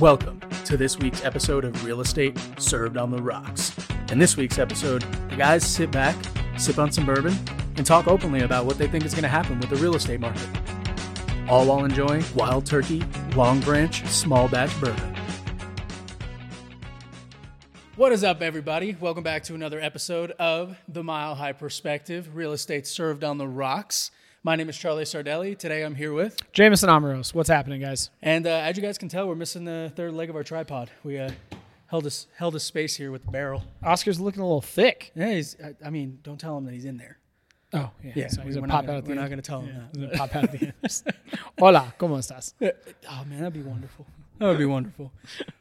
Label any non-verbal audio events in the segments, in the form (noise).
Welcome to this week's episode of Real Estate Served on the Rocks. In this week's episode, the guys sit back, sip on some bourbon, and talk openly about what they think is going to happen with the real estate market. All while enjoying Wild Turkey, Longbranch, Small Batch Bourbon. What is up, everybody? Welcome back to another episode of The Mile High Perspective Real Estate Served on the Rocks. My name is Charlie Sardelli. Today I'm here with, Jamison Amoros, what's happening, guys? and uh, as you guys can tell, we're missing the third leg of our tripod. We uh, held a, held a space here with the barrel. Oscar's looking a little thick. Yeah, he's, I, I mean, don't tell him that he's in there. Oh, yeah. Yeah, so he's we're gonna not pop gonna- out at the we're end. not gonna tell him that. He's gonna pop out at the end. (laughs) Hola, ¿cómo estás? (laughs) Oh man, that'd be wonderful. That would be wonderful.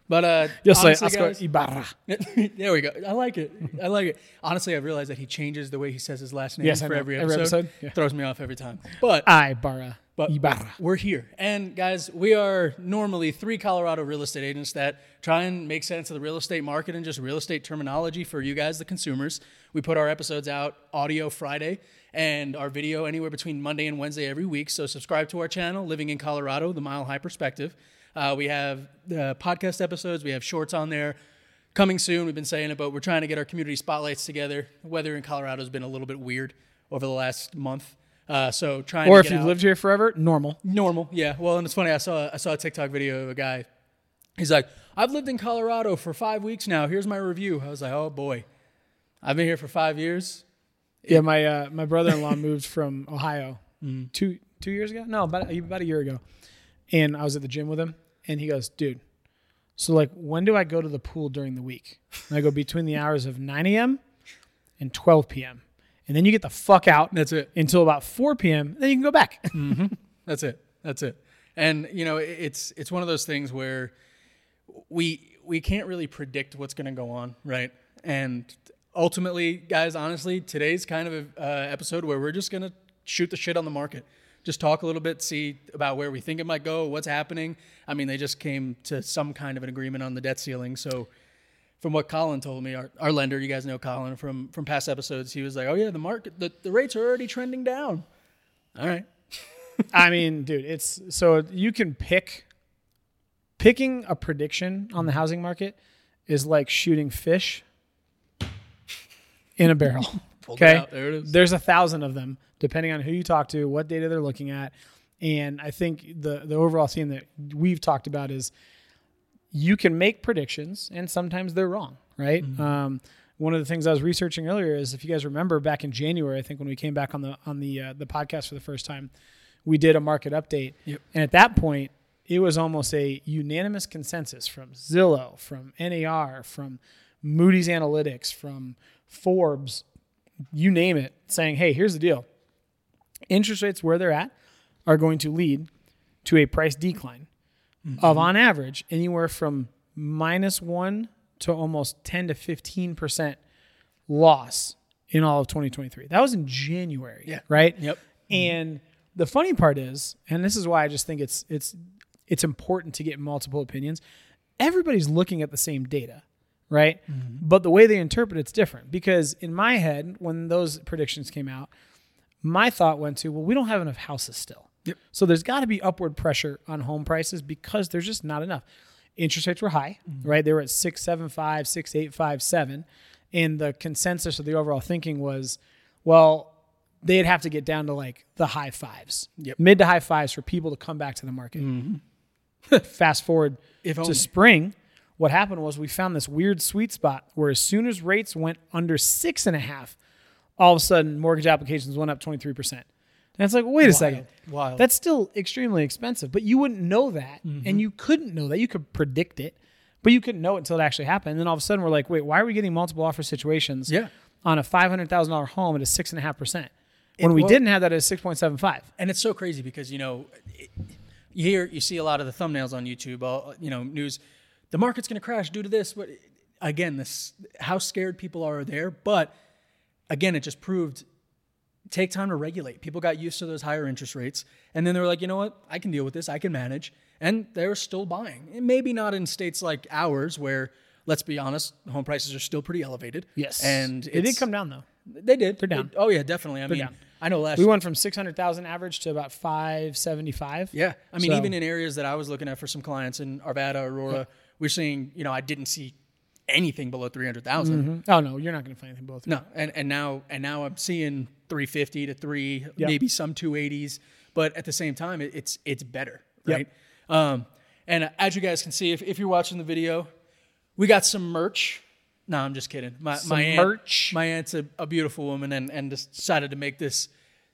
But uh, Yo soy honestly, Oscar guys- Ibarra. (laughs) there we go. I like it. I like it. Honestly, I realized that he changes the way he says his last name Yes, for every Every episode. episode? Yeah. Throws me off every time. But Ibarra. but Ibarra. we're here. And guys, we are normally three Colorado real estate agents that try and make sense of the real estate market and just real estate terminology for you guys, the consumers. We put our episodes out audio Friday and our video anywhere between Monday and Wednesday every week. So subscribe to our channel, Living in Colorado, The Mile High Perspective. Uh, we have the podcast episodes, we have shorts on there. Coming soon, we've been saying it, but we're trying to get our community spotlights together. Weather in Colorado has been a little bit weird over the last month. Uh, so trying Or to if you've out- lived here forever, normal. Normal, yeah. Well, and it's funny. I saw I saw a TikTok video of a guy. He's like, "I've lived in Colorado for five weeks now. Here's my review." I was like, "Oh boy, I've been here for five years." Yeah, my uh, my brother-in-law (laughs) moved from Ohio Mm. two two years ago. No, about about a year ago, and I was at the gym with him, and he goes, "Dude, so like, when do I go to the pool during the week?" And I go between the hours of 9 a.m. and 12 p.m. And then you get the fuck out That's it. until about 4 p.m. Then you can go back. (laughs) That's it. That's it. And you know, it's it's one of those things where we we can't really predict what's going to go on, right? And ultimately, guys, honestly, today's kind of a uh, episode where we're just going to shoot the shit on the market. Just talk a little bit, see about where we think it might go, what's happening. I mean, they just came to some kind of an agreement on the debt ceiling, so from what Colin told me, our, our lender, you guys know Colin from from past episodes, he was like, "Oh yeah, the market, the, the rates are already trending down." All right, (laughs) I mean, dude, it's so you can pick picking a prediction on the housing market is like shooting fish in a barrel. Okay, out. There it is. There's a thousand of them, depending on who you talk to, what data they're looking at, and I think the the overall theme that we've talked about is you can make predictions, and sometimes they're wrong, right? Um, one of the things I was researching earlier is if you guys remember back in January, I think when we came back on the on the uh, the podcast for the first time, we did a market update, Yep. and at that point, it was almost a unanimous consensus from Zillow, from NAR, from Moody's Analytics, from Forbes, you name it, saying, "Hey, here's the deal: interest rates where they're at are going to lead to a price decline of, mm-hmm. on average, anywhere from minus one to almost ten to fifteen percent loss in all of 2023. That was in January, Yeah. right? Yep. Mm-hmm. And the funny part is, and this is why I just think it's it's it's important to get multiple opinions. Everybody's looking at the same data, right? Mm-hmm. But the way they interpret it's different because in my head, when those predictions came out, my thought went to, well, we don't have enough houses still. Yep. So there's got to be upward pressure on home prices because there's just not enough. Interest rates were high, mm-hmm. right? They were at six seven five, six eight five seven, and the consensus of the overall thinking was, well, they'd have to get down to like the high fives, Yep. mid to high fives for people to come back to the market. Mm-hmm. (laughs) Fast forward If to only. spring, what happened was we found this weird sweet spot where as soon as rates went under six and a half, all of a sudden mortgage applications went up 23%. And it's like, wait a second. Wild. That's still extremely expensive, but you wouldn't know that. Mm-hmm. And you couldn't know that. You could predict it, but you couldn't know it until it actually happened. And then all of a sudden we're like, wait, why are we getting multiple offer situations Yeah. on a $500,000 home at a 6.5%? When It- we well- didn't have that at 6.75. and it's so crazy because you know it, you hear you see a lot of the thumbnails on YouTube, all you know, news. The market's going to crash due to this. But again, this how scared people are there. But again, it just proved take time to regulate. People got used to those higher interest rates, and then they were like, you know what, I can deal with this. I can manage, and they're still buying. And maybe not in states like ours where. Let's be honest, home prices are still pretty elevated. Yes. and it did come down though. They did. They're down. It- oh yeah, definitely. I mean, down. I know last We went from 600,000 average to about 575. Yeah, I mean, So- even in areas that I was looking at for some clients in Arvada, Aurora, we're seeing, you know, I didn't see anything below three hundred thousand? Oh no, you're not going to find anything below. three. No, and and now and now I'm seeing 350 to three, Yep. maybe some 280s, but at the same time, it, it's it's better, Yep. right? Um, and as you guys can see, if, if you're watching the video, we got some merch. No, I'm just kidding. My Some my aunt, merch? My aunt's a, a beautiful woman, and and decided to make this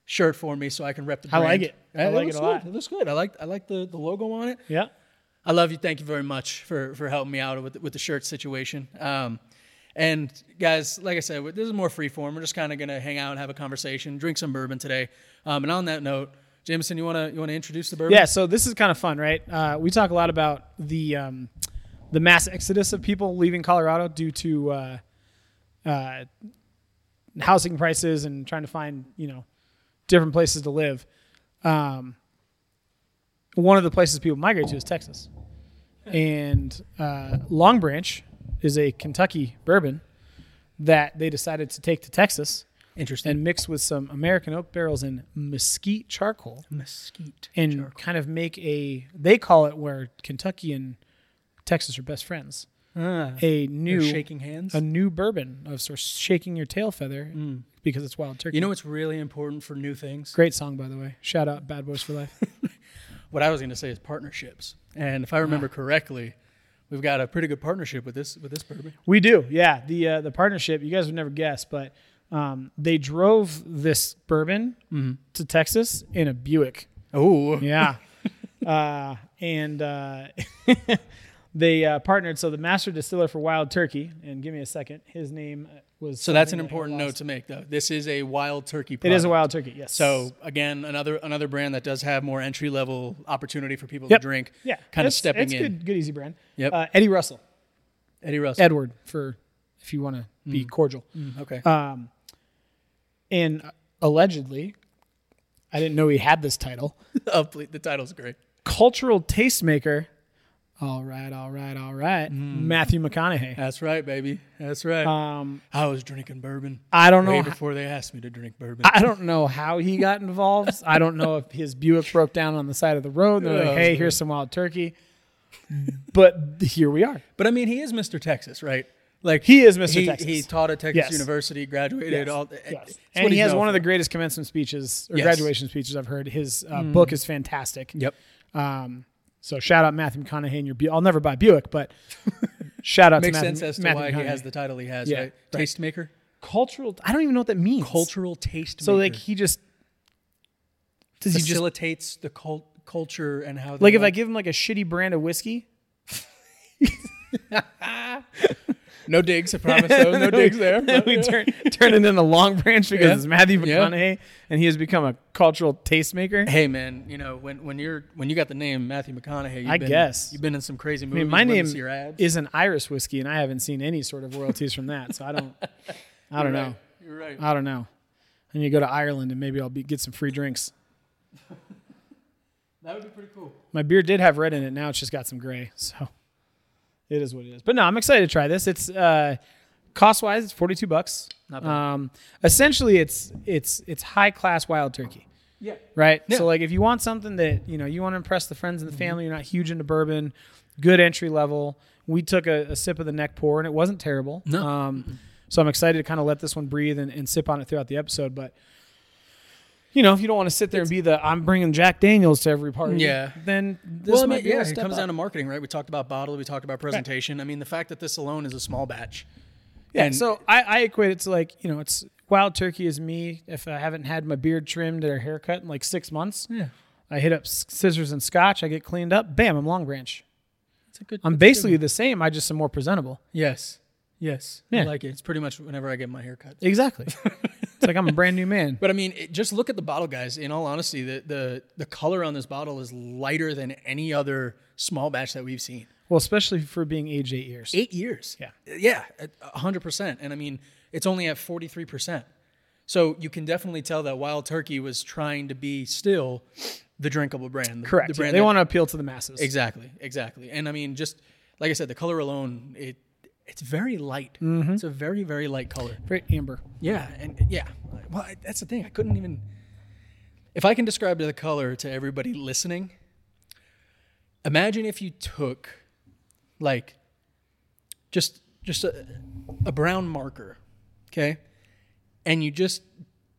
shirt for me so I can rep the brand. I like it. I like looks it a lot. Good. It looks good. I like I like the, the logo on it. Yeah. I love you. Thank you very much for for helping me out with with the shirt situation. Um, and guys, like I said, this is more free form. We're just kind of gonna hang out and have a conversation, drink some bourbon today. Um, and on that note, Jamison, you wanna you wanna introduce the bourbon? Yeah, so this is kind of fun, right? Uh, we talk a lot about the um, the mass exodus of people leaving Colorado due to uh, uh, housing prices and trying to find you know different places to live. Um, one of the places people migrate to is Texas, and uh, Longbranch is a Kentucky bourbon that they decided to take to Texas Interesting. and mix with some American oak barrels and mesquite charcoal mesquite. and kind of make a they call it where Kentucky and Texas are best friends. Ah, A new shaking hands. a new bourbon of sort of shaking your tail feather because it's wild turkey. you know what's really important for new things? great song by the way. Shout out Bad Boys for Life. (laughs) What I was gonna say is partnerships. And if I remember correctly, we've got a pretty good partnership with this with this bourbon. we do, yeah. The uh, the partnership you guys would never guess, but um, they drove this bourbon to Texas in a Buick. Oh, Yeah. (laughs) uh, and uh, (laughs) they uh, partnered. So the master distiller for Wild Turkey, and give me a second, his name was. So that's an that important note to make, though. This is a wild turkey. It Product. is a Wild Turkey, yes. So again, another another brand that does have more entry level opportunity for people Yep. to drink. yeah, kind of it's- stepping it's in. Good, good, easy brand. Yep. Uh, Eddie Russell, Eddie Russell. Edward, for if you want to be cordial. okay. Um, and allegedly, I didn't know he had this title. (laughs) oh, please, the title's great. Cultural tastemaker. All right, all right, all right. Matthew McConaughey. That's right, baby. That's right. Um, I was drinking bourbon I don't know. before they asked me to drink bourbon. I don't know how he got involved. I don't know if his Buick broke down on the side of the road. And they're Oh, like, "Hey, here's some wild turkey." But here we are. but I mean, he is Mr. Texas, right? Like He is Mr. He, Texas. he taught at Texas Yes. University, graduated. Yes. All, Yes. And he has one of the greatest commencement speeches or Yes. graduation speeches I've heard. His uh, book is fantastic. Yep. Um, so shout out Matthew McConaughey and your Bu- I'll never buy Buick, but (laughs) shout out Makes to Matthew, Makes sense as to Matthew why he McConaughey. has the title he has, Yeah, right? right. Tastemaker. cultural. I don't even know what that means. Cultural taste. So like he just does he just facilitates the cult, culture and how. they like if I give him like a shitty brand of whiskey? (laughs) (laughs) no digs, I promise. Though. No (laughs) digs there. (laughs) but- we turn turn it into Longbranch because Yeah. it's Matthew Yeah. McConaughey and he has become a cultural tastemaker. Hey man, you know when, when you're when you got the name Matthew McConaughey, you've I been, guess. you've been in some crazy I movies. mean, my name your ads. is an Irish whiskey, and I haven't seen any sort of royalties from that. So I don't, I don't You're know. right. You're right. I don't know. I need to go to Ireland and maybe I'll be, get some free drinks. (laughs) That would be pretty cool. My beer did have red in it. Now it's just got some gray. So it is what it is. But no, I'm excited to try this. It's uh, cost wise, it's 42 bucks. Not bad. Um, essentially, it's it's it's high class wild turkey. Yeah. right? Yeah. Mm-hmm. So like if you want something that you know you want to impress the friends and the family, you're not huge into bourbon, good entry level. We took a, a sip of the neck pour and it wasn't terrible. No. Um, so I'm excited to kind of let this one breathe and, and sip on it throughout the episode. But you know, if you don't want to sit there and be the I'm bringing Jack Daniels to every party, Yeah. then this well, I might mean, be a yeah, it comes up. down to marketing, right? We talked about bottle, we talked about presentation. I mean, the fact that this alone is a small batch. Yeah, And- so I, I equate it to like, you know, it's wild turkey is me if I haven't had my beard trimmed or haircut in like six months. Yeah, I hit up scissors and scotch, I get cleaned up, bam, I'm long branch. it's a good. I'm a good basically the same, I just am more presentable. yes, yes. Yeah. I like it. It's pretty much whenever I get my hair cut. Exactly. (laughs) it's like I'm a brand new man. But I mean, it, just look at the bottle, guys. In all honesty, the, the the color on this bottle is lighter than any other small batch that we've seen. Well, especially for being aged eight years. Eight years. Yeah. Yeah, a hundred percent. And I mean, it's only at forty three percent. So you can definitely tell that Wild Turkey was trying to be still the drinkable brand. the- Correct. The yeah, they that- want to appeal to the masses. Exactly, exactly. And I mean, just like I said, the color alone, it it's very light. Mm-hmm. It's a very very light color. Very amber. Yeah, and yeah. Well, I, that's the thing. I couldn't even. If I can describe the color to everybody listening, imagine if you took, like, just just a, a brown marker, okay, and you just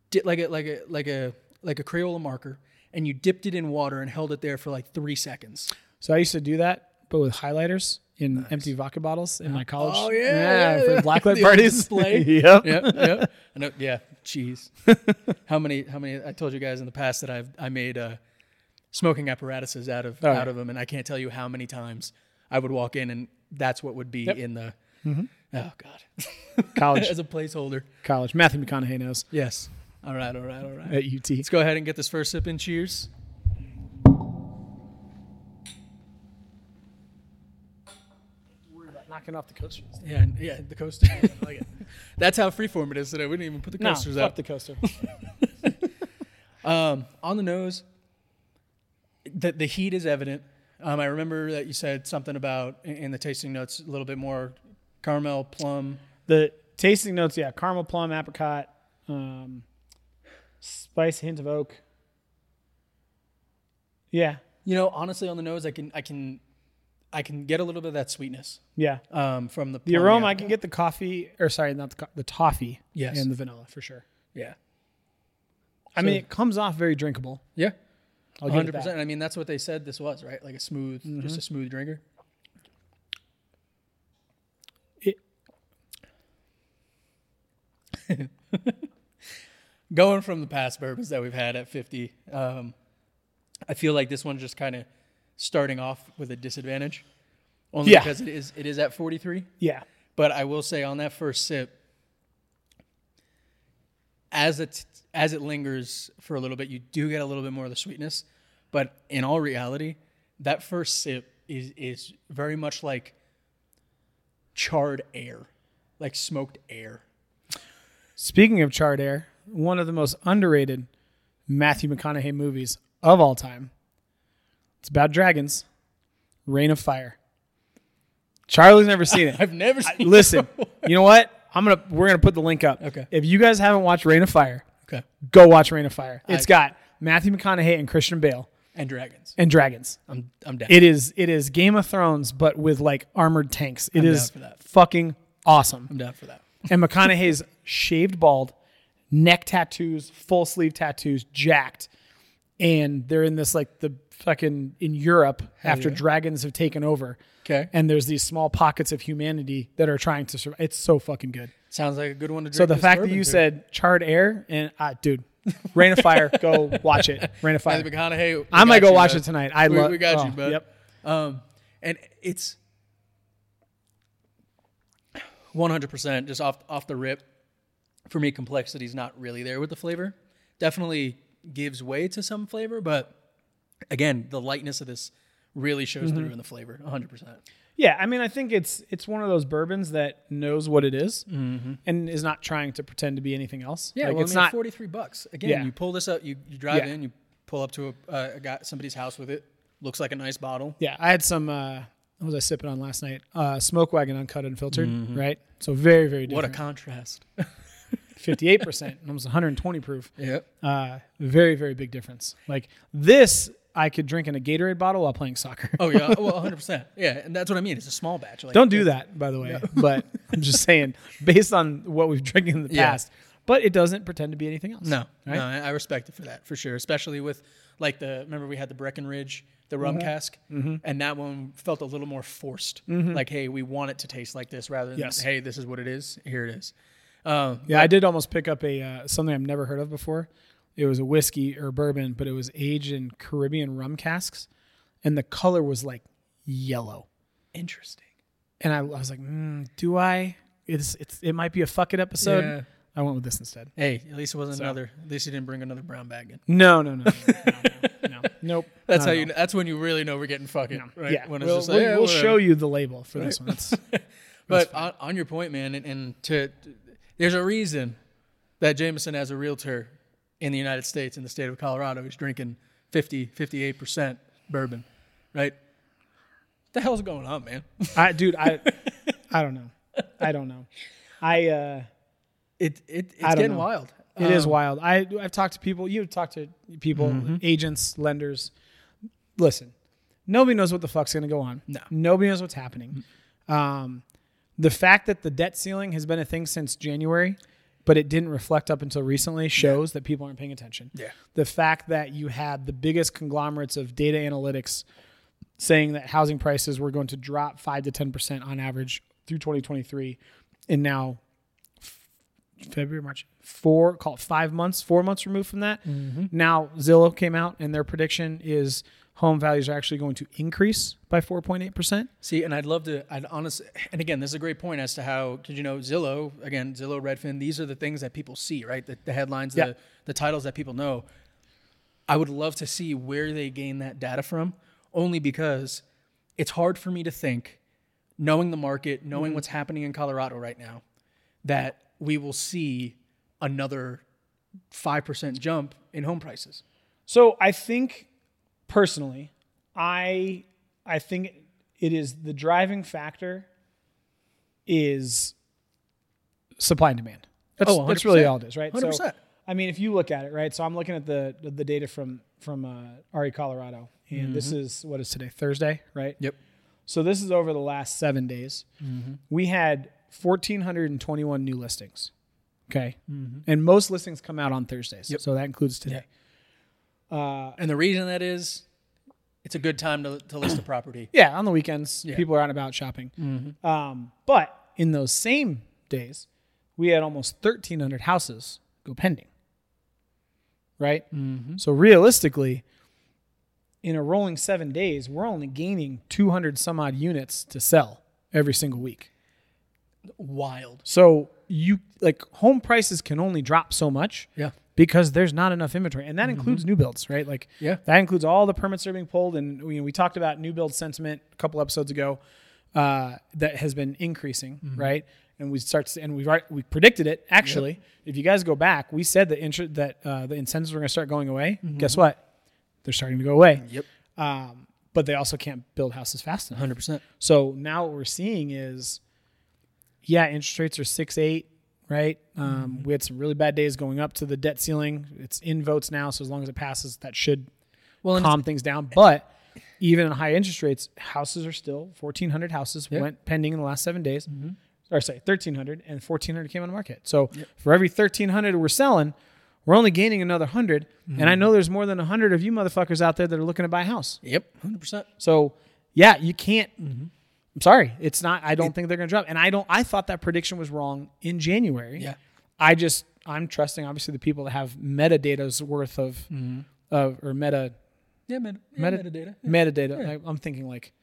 did like a like a like a like a Crayola marker, and you dipped it in water and held it there for like three seconds. So I used to do that, but with highlighters in empty vodka bottles in my college. Oh, yeah, yeah, for yeah. blacklight (laughs) parties. display. (laughs) yep. yep, yep. I know, yeah, cheese. (laughs) how many? How many? I told you guys in the past that I've I made uh, smoking apparatuses out of Oh, yeah. out of them, and I can't tell you how many times I would walk in and that's what would be Yep. in the. Mm-hmm. Oh God, College. as a placeholder. college. Matthew McConaughey knows Yes. All right. All right. All right. at UT. Let's go ahead and get this first sip in. Cheers. Knocking off the coasters. Yeah, and- yeah, the coaster. I like it. That's how freeform it is today. We didn't even put the No, coasters fuck out. the coaster. (laughs) Um, on the nose, the the heat is evident. Um, I remember that you said something about in, in the tasting notes a little bit more caramel, plum. the tasting notes, yeah, caramel, plum, apricot, um, spice, hint of oak. Yeah, You know, honestly, on the nose, I can I can I can get a little bit of that sweetness yeah. um, from the The aroma, yeah. I can get the coffee, or sorry, not the co- the toffee, Yes. and the vanilla for sure. Yeah, I So- mean, it comes off very drinkable. yeah, I'll give it hundred that. percent. I mean, that's what they said this was, right? Like a smooth, just a smooth drinker. It- (laughs) Going from the past bourbons that we've had at 50, um, I feel like this one's just kind of starting off with a disadvantage, only Yeah. because it is it is at 43. Yeah, But I will say on that first sip, as it as it lingers for a little bit, you do get a little bit more of the sweetness. But in all reality, that first sip is is very much like charred air, like smoked air. Speaking of charred air, one of the most underrated Matthew McConaughey movies of all time. It's about dragons. Reign of Fire. Charlie's never seen it. (laughs) I've never seen. Listen, you know what? I'm gonna we're gonna put the link up. Okay. If you guys haven't watched Reign of Fire, Okay. go watch Reign of Fire. It's I- got Matthew McConaughey and Christian Bale And dragons. and dragons. I'm I'm down. It is it is Game of Thrones, but with like armored tanks. It I'm is down for that. fucking awesome. I'm down for that. (laughs) and McConaughey's shaved bald, neck tattoos, full sleeve tattoos, jacked, and they're in this like the fucking in Europe after yeah. dragons have taken over, Okay. and there's these small pockets of humanity that are trying to survive. It's so fucking good. Sounds like a good one to drink. So the fact that you to. said charred air and uh, dude, Reign of Fire, go (laughs) watch it. Reign of Fire. McConaughey, I might go you, watch bud. it tonight. I love. we got oh, you, bud. Yep. Um, and it's 100% just off off the rip. For me, complexity's not really there with the flavor. Definitely gives way to some flavor, but again, the lightness of this really shows Mm-hmm. through in the flavor. 100%. Yeah, I mean, I think it's it's one of those bourbons that knows what it is and is not trying to pretend to be anything else. Mm-hmm. Yeah, like well, it's I mean, not. 43 bucks. Again, Yeah. you pull this up, you, you drive Yeah. in, you pull up to a, uh, a guy, somebody's house with it. Looks like a nice bottle. Yeah, I had some. Uh, what was I sipping on last night? Uh, Smoke Wagon Uncut and Unfiltered, right? So very, very Mm-hmm. What a contrast. (laughs) (laughs) Fifty-eight percent, almost 120 proof. yep. Uh, very, very big difference. Like this, I could drink in a Gatorade bottle while playing soccer. Oh yeah, (laughs) well, 100. percent Yeah, and that's what I mean. It's a small batch. Like, Don't do that, by the way. But I'm just (laughs) saying, based on what we've drank in the Yeah. past. But it doesn't pretend to be anything else. No, Right? no, I I respect it for that for sure. Especially with like the remember we had the Breckenridge, the rum Mm-hmm. cask, and that one felt a little more forced. Like, hey, we want it to taste like this rather than Yes. hey, this is what it is. Here it is. Um, Yeah, I did almost pick up a uh, something I've never heard of before. It was a whiskey or bourbon, but it was aged in Caribbean rum casks, and the color was like yellow. interesting. And I, I was like, mm, do I? It's it's it might be a fuck it episode. Yeah. I went with this instead. Hey, at least it wasn't another. At least you didn't bring another brown bag in. No, no, no, no, no, no, no. (laughs) nope. That's how you. That's when you really know we're getting fucking. Right? Yeah, When we'll, just we'll, yeah, we'll show you the label for this one. (laughs) But on, on your point, man, and, and to there's a reason that Jamison, as a realtor in the United States, in the state of Colorado, is drinking 50, 58 percent bourbon, right? The hell's going on, man? (laughs) I, dude, I, (laughs) I don't know. I don't know. I uh, It it it's getting know. wild. It is Um, wild. I I've talked to people. You've talked to people, agents, lenders. Listen, nobody knows what the fuck's going to go on. No. nobody knows what's happening. Um, the fact that the debt ceiling has been a thing since January, but it didn't reflect up until recently, shows that people aren't paying attention. Yeah. The fact that you had the biggest conglomerates of data analytics saying that housing prices were going to drop five to ten percent on average through 2023, and now February, March, four, call it five months, four months removed from that. Mm-hmm. Now Zillow came out and their prediction is home values are actually going to increase by 4.8%. See, and I'd love to. I'd honestly, and again, this is a great point as to how, because you know, Zillow, again, Zillow, Redfin, these are the things that people see, right? The, the headlines, Yeah. the the titles that people know. I would love to see where they gain that data from, only because it's hard for me to think, knowing the market, knowing Mm-hmm. what's happening in Colorado right now, that we will see another five percent jump in home prices. So I think personally, I I think it is the driving factor is supply and demand. That's, Oh, that's really all it is, right? 100%. I mean, if you look at it, right? So I'm looking at the the data from from uh, REcolorado, and this is what is today Thursday, right? Yep. So this is over the last seven days. We had 1,421 new listings. Okay. And most listings come out on Thursdays. So that includes today. Uh, and the reason that is, it's a good time to, to list a property. (clears throat) Yeah, on the weekends, Yeah. people are out and about shopping. Mm-hmm. Um, but in those same days, we had almost 1,300 houses go pending. Right? Mm-hmm. So realistically, in a rolling seven days, we're only gaining 200 some odd units to sell every single week. Wild. So you like home prices can only drop so much Yeah. Because there's not enough inventory, and that includes new builds, right? Like, Yeah. that includes all the permits that are being pulled, and know, we talked about new build sentiment a couple episodes ago uh, that has been increasing, right? And we start to, and we we predicted it actually. If you guys go back, we said that inter- that uh, the incentives were going to start going away. Guess what? They're starting to go away. Yep. Um, but they also can't build houses fast enough. 100%. So now what we're seeing is, yeah, interest rates are six eight, right? Um, We had some really bad days going up to the debt ceiling. It's in votes now, so as long as it passes, that should Well, calm things down. But even in high interest rates, houses are still fourteen hundred houses Yeah. went pending in the last seven days, or sorry, thirteen hundred, and fourteen hundred came on the market. So for every thirteen hundred we're selling. We're only gaining another 100 and I know there's more than hundred of you motherfuckers out there that are looking to buy a house. Yep. 100%. So yeah, you can't. Mm-hmm. I'm sorry, it's not. I don't think they're going to drop. And I don't. I thought that prediction was wrong in January. Yeah. I just I'm trusting obviously the people that have metadata's worth of of or meta Yeah, meta, yeah Meta- metadata. metadata. I, I'm thinking like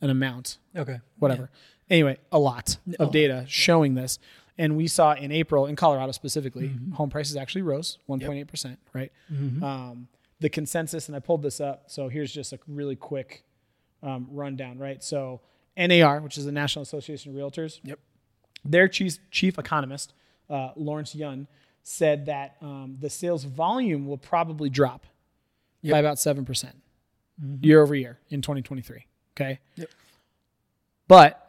an amount, Okay. whatever. Anyway, a lot of data showing this. And we saw in April, in Colorado specifically, home prices actually rose 1.8%, right? Um, the consensus, and I pulled this up. So here's just a really quick um, rundown, right? So NAR, which is the National Association of Realtors, Yep. their chief, chief economist, uh, Lawrence Yun, said that um, the sales volume will probably drop by about 7% year over year in 2023. Okay. Yep. But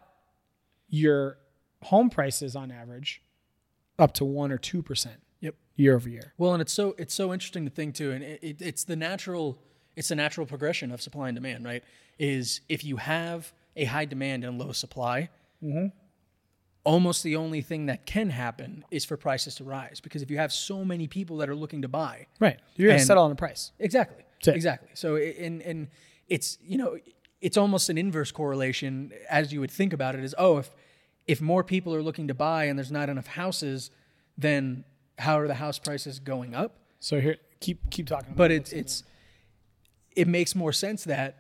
your home prices on average up to 1 or 2% Yep. year over year. Well, and it's so it's so interesting to think too, and it, it, it's the natural it's the natural progression of supply and demand, right? Is if you have a high demand and low supply, mm-hmm. almost the only thing that can happen is for prices to rise because if you have so many people that are looking to buy, Right. You're going to settle on a price. Exactly. Exactly. So and and it's you know it's almost an inverse correlation as you would think about it is oh if if more people are looking to buy and there's not enough houses then how are the house prices going up? So here keep keep talking. But it's it's it makes more sense that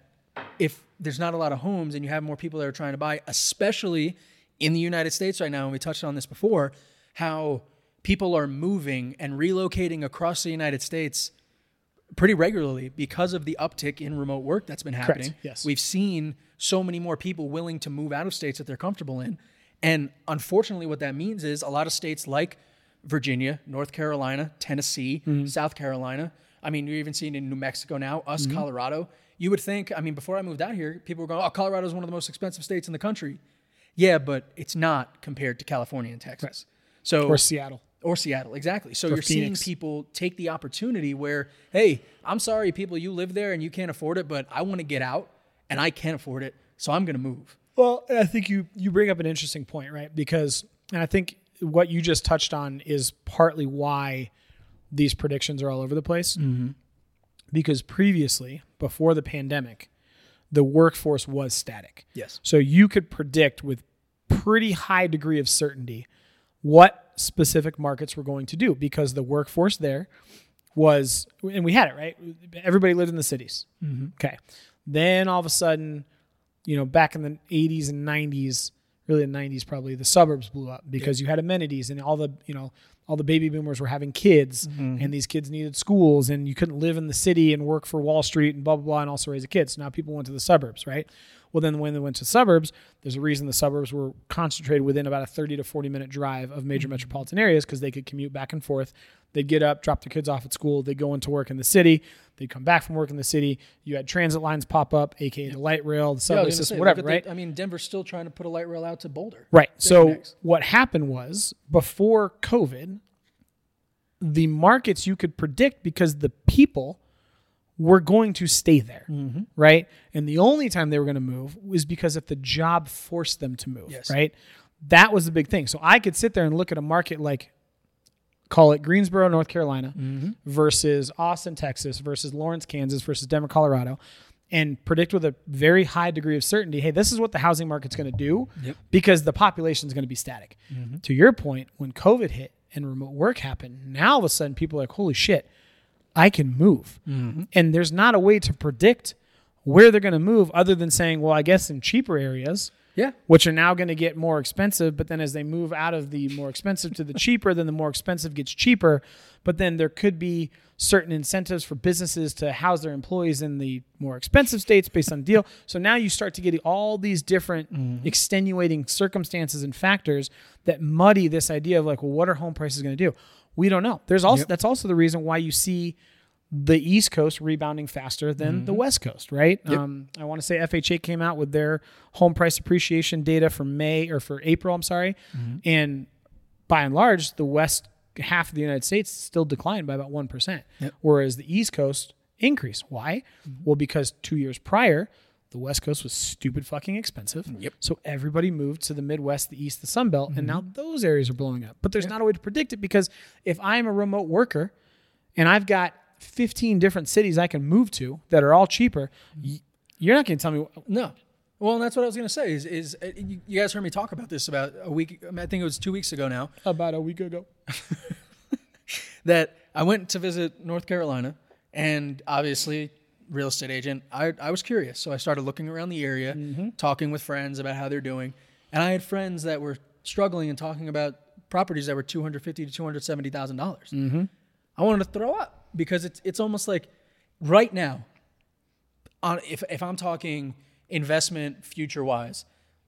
if there's not a lot of homes and you have more people that are trying to buy, especially in the United States right now, and we touched on this before, how people are moving and relocating across the United States pretty regularly because of the uptick in remote work that's been happening. yes. We've seen so many more people willing to move out of states that they're comfortable in. And unfortunately, what that means is a lot of states like Virginia, North Carolina, Tennessee, mm-hmm. South Carolina. I mean, you're even seeing in New Mexico now, us, mm-hmm. Colorado. You would think, I mean, before I moved out here, people were going, oh, Colorado is one of the most expensive states in the country. Yeah, but it's not compared to California and Texas. So Or Seattle. or Seattle, exactly. So you're seeing people take the opportunity where, hey, I'm sorry, people, you live there and you can't afford it, but I want to get out and I can't afford it, so I'm going to move. Well, I think you you bring up an interesting point, right? Because and I think what you just touched on is partly why these predictions are all over the place. Mm-hmm. Because previously, before the pandemic, the workforce was static. Yes. So you could predict with pretty high degree of certainty what specific markets were going to do because the workforce there was, and we had it right. Everybody lived in the cities. Mm-hmm. Okay. Then all of a sudden, you know, back in the 80s and 90s, really the 90s probably, the suburbs blew up because you had amenities and all the, you know, all the baby boomers were having kids mm-hmm. and these kids needed schools and you couldn't live in the city and work for Wall Street and blah, blah, blah, and also raise a kid. So now people went to the suburbs, right? Well, then when they went to suburbs, there's a reason the suburbs were concentrated within about a 30 to 40 minute drive of major mm-hmm. metropolitan areas because they could commute back and forth. They'd get up, drop their kids off at school, they'd go into work in the city, they'd come back from work in the city. You had transit lines pop up, aka the light rail, the Yeah, subway gonna system, say, whatever, right? the- I mean, Denver's still trying to put a light rail out to Boulder. Right. So next. what happened was before COVID, the markets you could predict because the people were going to stay there, Mm-hmm. right? And the only time they were going to move was because if the job forced them to move, Yes. right? That was the big thing. So I could sit there and look at a market like call it Greensboro, North Carolina Mm-hmm. versus Austin, Texas versus Lawrence, Kansas versus Denver, Colorado and predict with a very high degree of certainty, hey, this is what the housing market's going to do Yep. because the population is going to be static. To your point, when COVID hit and remote work happened, now all of a sudden people are like, holy shit, I can move. And there's not a way to predict where they're going to move other than saying, well, I guess in cheaper areas, Yeah. which are now going to get more expensive. But then as they move out of the more expensive to the (laughs) cheaper, then the more expensive gets cheaper. But then there could be certain incentives for businesses to house their employees in the more expensive states based on deal. (laughs) So now you start to get all these different mm-hmm. extenuating circumstances and factors that muddy this idea of like, well, what are home prices going to do? We don't know. There's also that's also the reason why you see the East Coast rebounding faster than the mm-hmm. West Coast, right? Um, I want to say FHA came out with their home price appreciation data for May or for April, I'm sorry. Mm-hmm. And by and large, the West half of the United States still declined by about 1%, Yep. whereas the East Coast increased. Why? Mm-hmm. Well, because two years prior, the West Coast was stupid fucking expensive. Yep. So everybody moved to the Midwest, the East, the Sun Belt, and now those areas are blowing up. But there's not a way to predict it because if I'm a remote worker and I've got 15 different cities I can move to that are all cheaper, you're not going to tell me. No. Well, and that's what I was going to say. Is is uh, you you guys heard me talk about this about a week? I think it was two weeks ago now. About a week ago. (laughs) That I went to visit North Carolina, and obviously, real estate agent. I I was curious, so I started looking around the area, talking with friends about how they're doing, and I had friends that were struggling and talking about properties that were two hundred fifty to two hundred seventy thousand dollars. Mm-hmm. I wanted to throw up because it's it's almost like right now. On if if I'm talking investment future wise,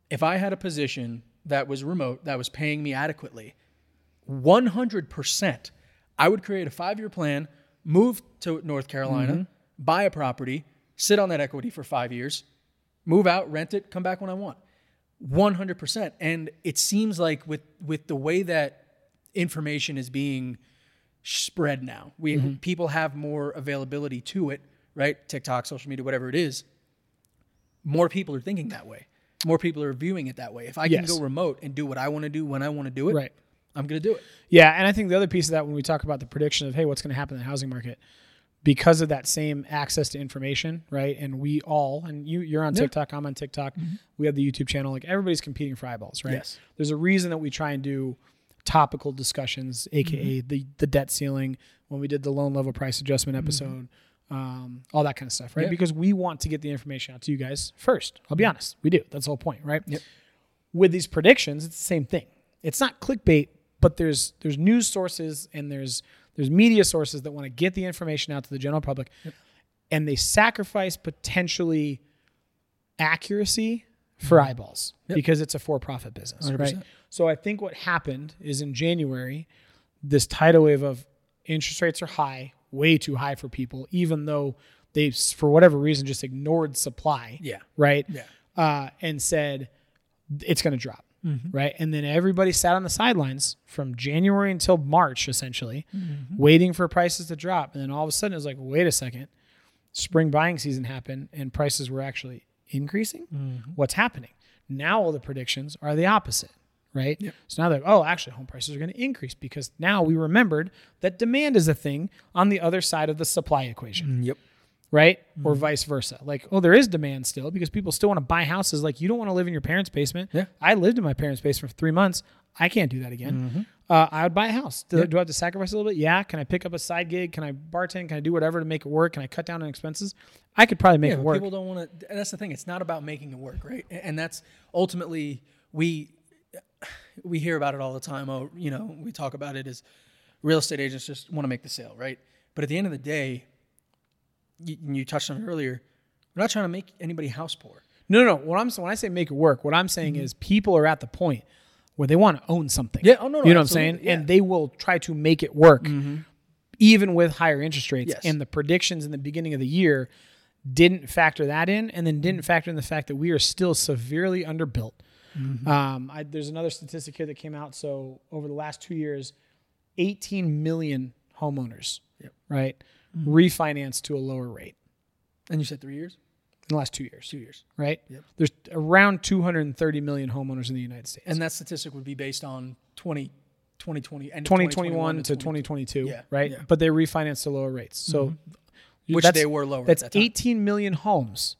if I had a position that was remote that was paying me adequately, 100%, I would create a five year plan, move to North Carolina, mm-hmm. buy a property, sit on that equity for five years, move out, rent it, come back when I want. 100%. And it seems like with, with the way that information is being spread now, we mm-hmm. people have more availability to it, right? TikTok, social media, whatever it is. More people are thinking that way. More people are viewing it that way. If I can go remote and do what I want to do when I want to do it, Right. I'm going to do it. Yeah, and I think the other piece of that when we talk about the prediction of hey, what's going to happen in the housing market, because of that same access to information, right? And we all, and you, you're on TikTok, I'm on TikTok, mm-hmm. we have the YouTube channel. Like everybody's competing for eyeballs, right? Yes. There's a reason that we try and do topical discussions, mm-hmm. aka the the debt ceiling. When we did the loan level price adjustment mm-hmm. episode. Um, all that kind of stuff, right? Yeah. Because we want to get the information out to you guys first. I'll be mm-hmm. honest, we do. That's the whole point, right? Yep. with these predictions, it's the same thing. It's not clickbait, but there's there's news sources and there's there's media sources that want to get the information out to the general public, and they sacrifice potentially accuracy for eyeballs Yep. because it's a for-profit business, right? 100%. So I think what happened is in January, this tidal wave of interest rates are high, way too high for people, even though they, for whatever reason, just ignored supply Yeah. right? Yeah. Uh, and said, it's going to drop. Mm-hmm. Right. And then everybody sat on the sidelines from January until March, essentially, mm-hmm. waiting for prices to drop. And then all of a sudden, it was like, wait a second. Spring buying season happened and prices were actually increasing. Mm-hmm. What's happening? Now, all the predictions are the opposite. Right. So now they're, oh, actually, home prices are going to increase because now we remembered that demand is a thing on the other side of the supply equation mm, Yep. right? Or mm-hmm. vice versa. Like, oh, there is demand still because people still want to buy houses. Like, you don't want to live in your parents' basement. Yeah. I lived in my parents' basement for three months. I can't do that again. Mm-hmm. Uh, I would buy a house. Do, do I have to sacrifice a little bit? Yeah. Can I pick up a side gig? Can I bartend? Can I do whatever to make it work? Can I cut down on expenses? I could probably make Yeah, it work. people don't want to. That's the thing. It's not about making it work, right? And that's ultimately we we hear about it all the time. Oh, you know, we talk about it as real estate agents just want to make the sale, right? But at the end of the day, you, you touched on it earlier. We're not trying to make anybody house poor. No, no, no. What I'm when I say make it work, what I'm saying is people are at the point where they want to own something. Mm-hmm. Yeah, oh, no, no, you know what I'm saying? yeah. Mm-hmm. And they will try to make it work, even with higher interest rates. Yes. And the predictions in the beginning of the year didn't factor that in, and then didn't factor in the fact that we are still severely underbuilt. Mm-hmm. Um, I, there's another statistic here that came out. So over the last two years, 18 million homeowners, Yep. right, Mm-hmm. refinanced to a lower rate And you said three years, in the last two years two years, right? Yep. There's around 230 million homeowners in the United States. and that statistic would be based on 20, 2020 and 2021 to 2022, Yeah, right? yeah. Mm-hmm. But they refinanced to lower rates. So which they were lower. That's at that time. 18 million homes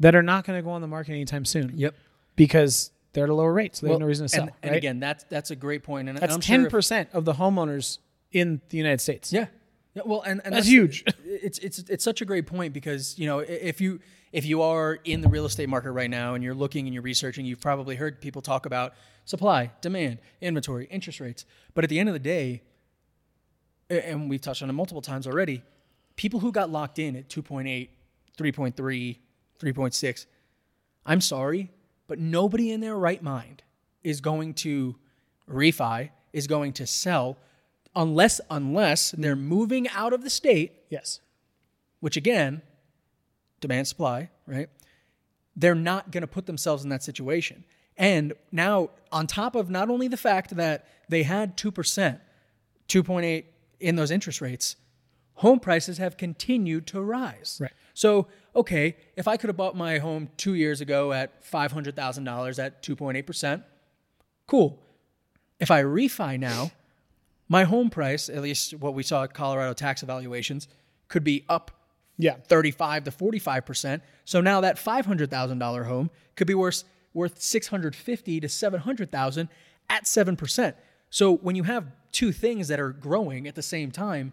that are not going to go on the market anytime soon. Yep. Because they're at a lower rate, so they have no reason to sell. And, and right? again, that's that's a great point. And that's 10% if- of the homeowners in the United States. Yeah. Yeah, well, and, and That's huge. (laughs) It's it's it's such a great point because you know if you if you are in the real estate market right now and you're looking and you're researching, you've probably heard people talk about supply, demand, inventory, interest rates. But at the end of the day, and we've touched on it multiple times already, people who got locked in at 2.8, 3.3, 3.6, I'm sorry, but nobody in their right mind is going to refi, is going to sell unless unless they're mm-hmm. moving out of the state, Yes. which again, demand supply, right? They're not going to put themselves in that situation. And now on top of not only the fact that they had 2%, 2.8 in those interest rates, home prices have continued to rise. Right. So, okay, if I could have bought my home 2 years ago at $500,000 at 2.8%, cool. If I refi now, my home price, at least what we saw at Colorado tax evaluations, could be up Yeah. 35 to 45%. So now that $500,000 home could be worth worth 650 to 700,000 at 7%. So when you have two things that are growing at the same time,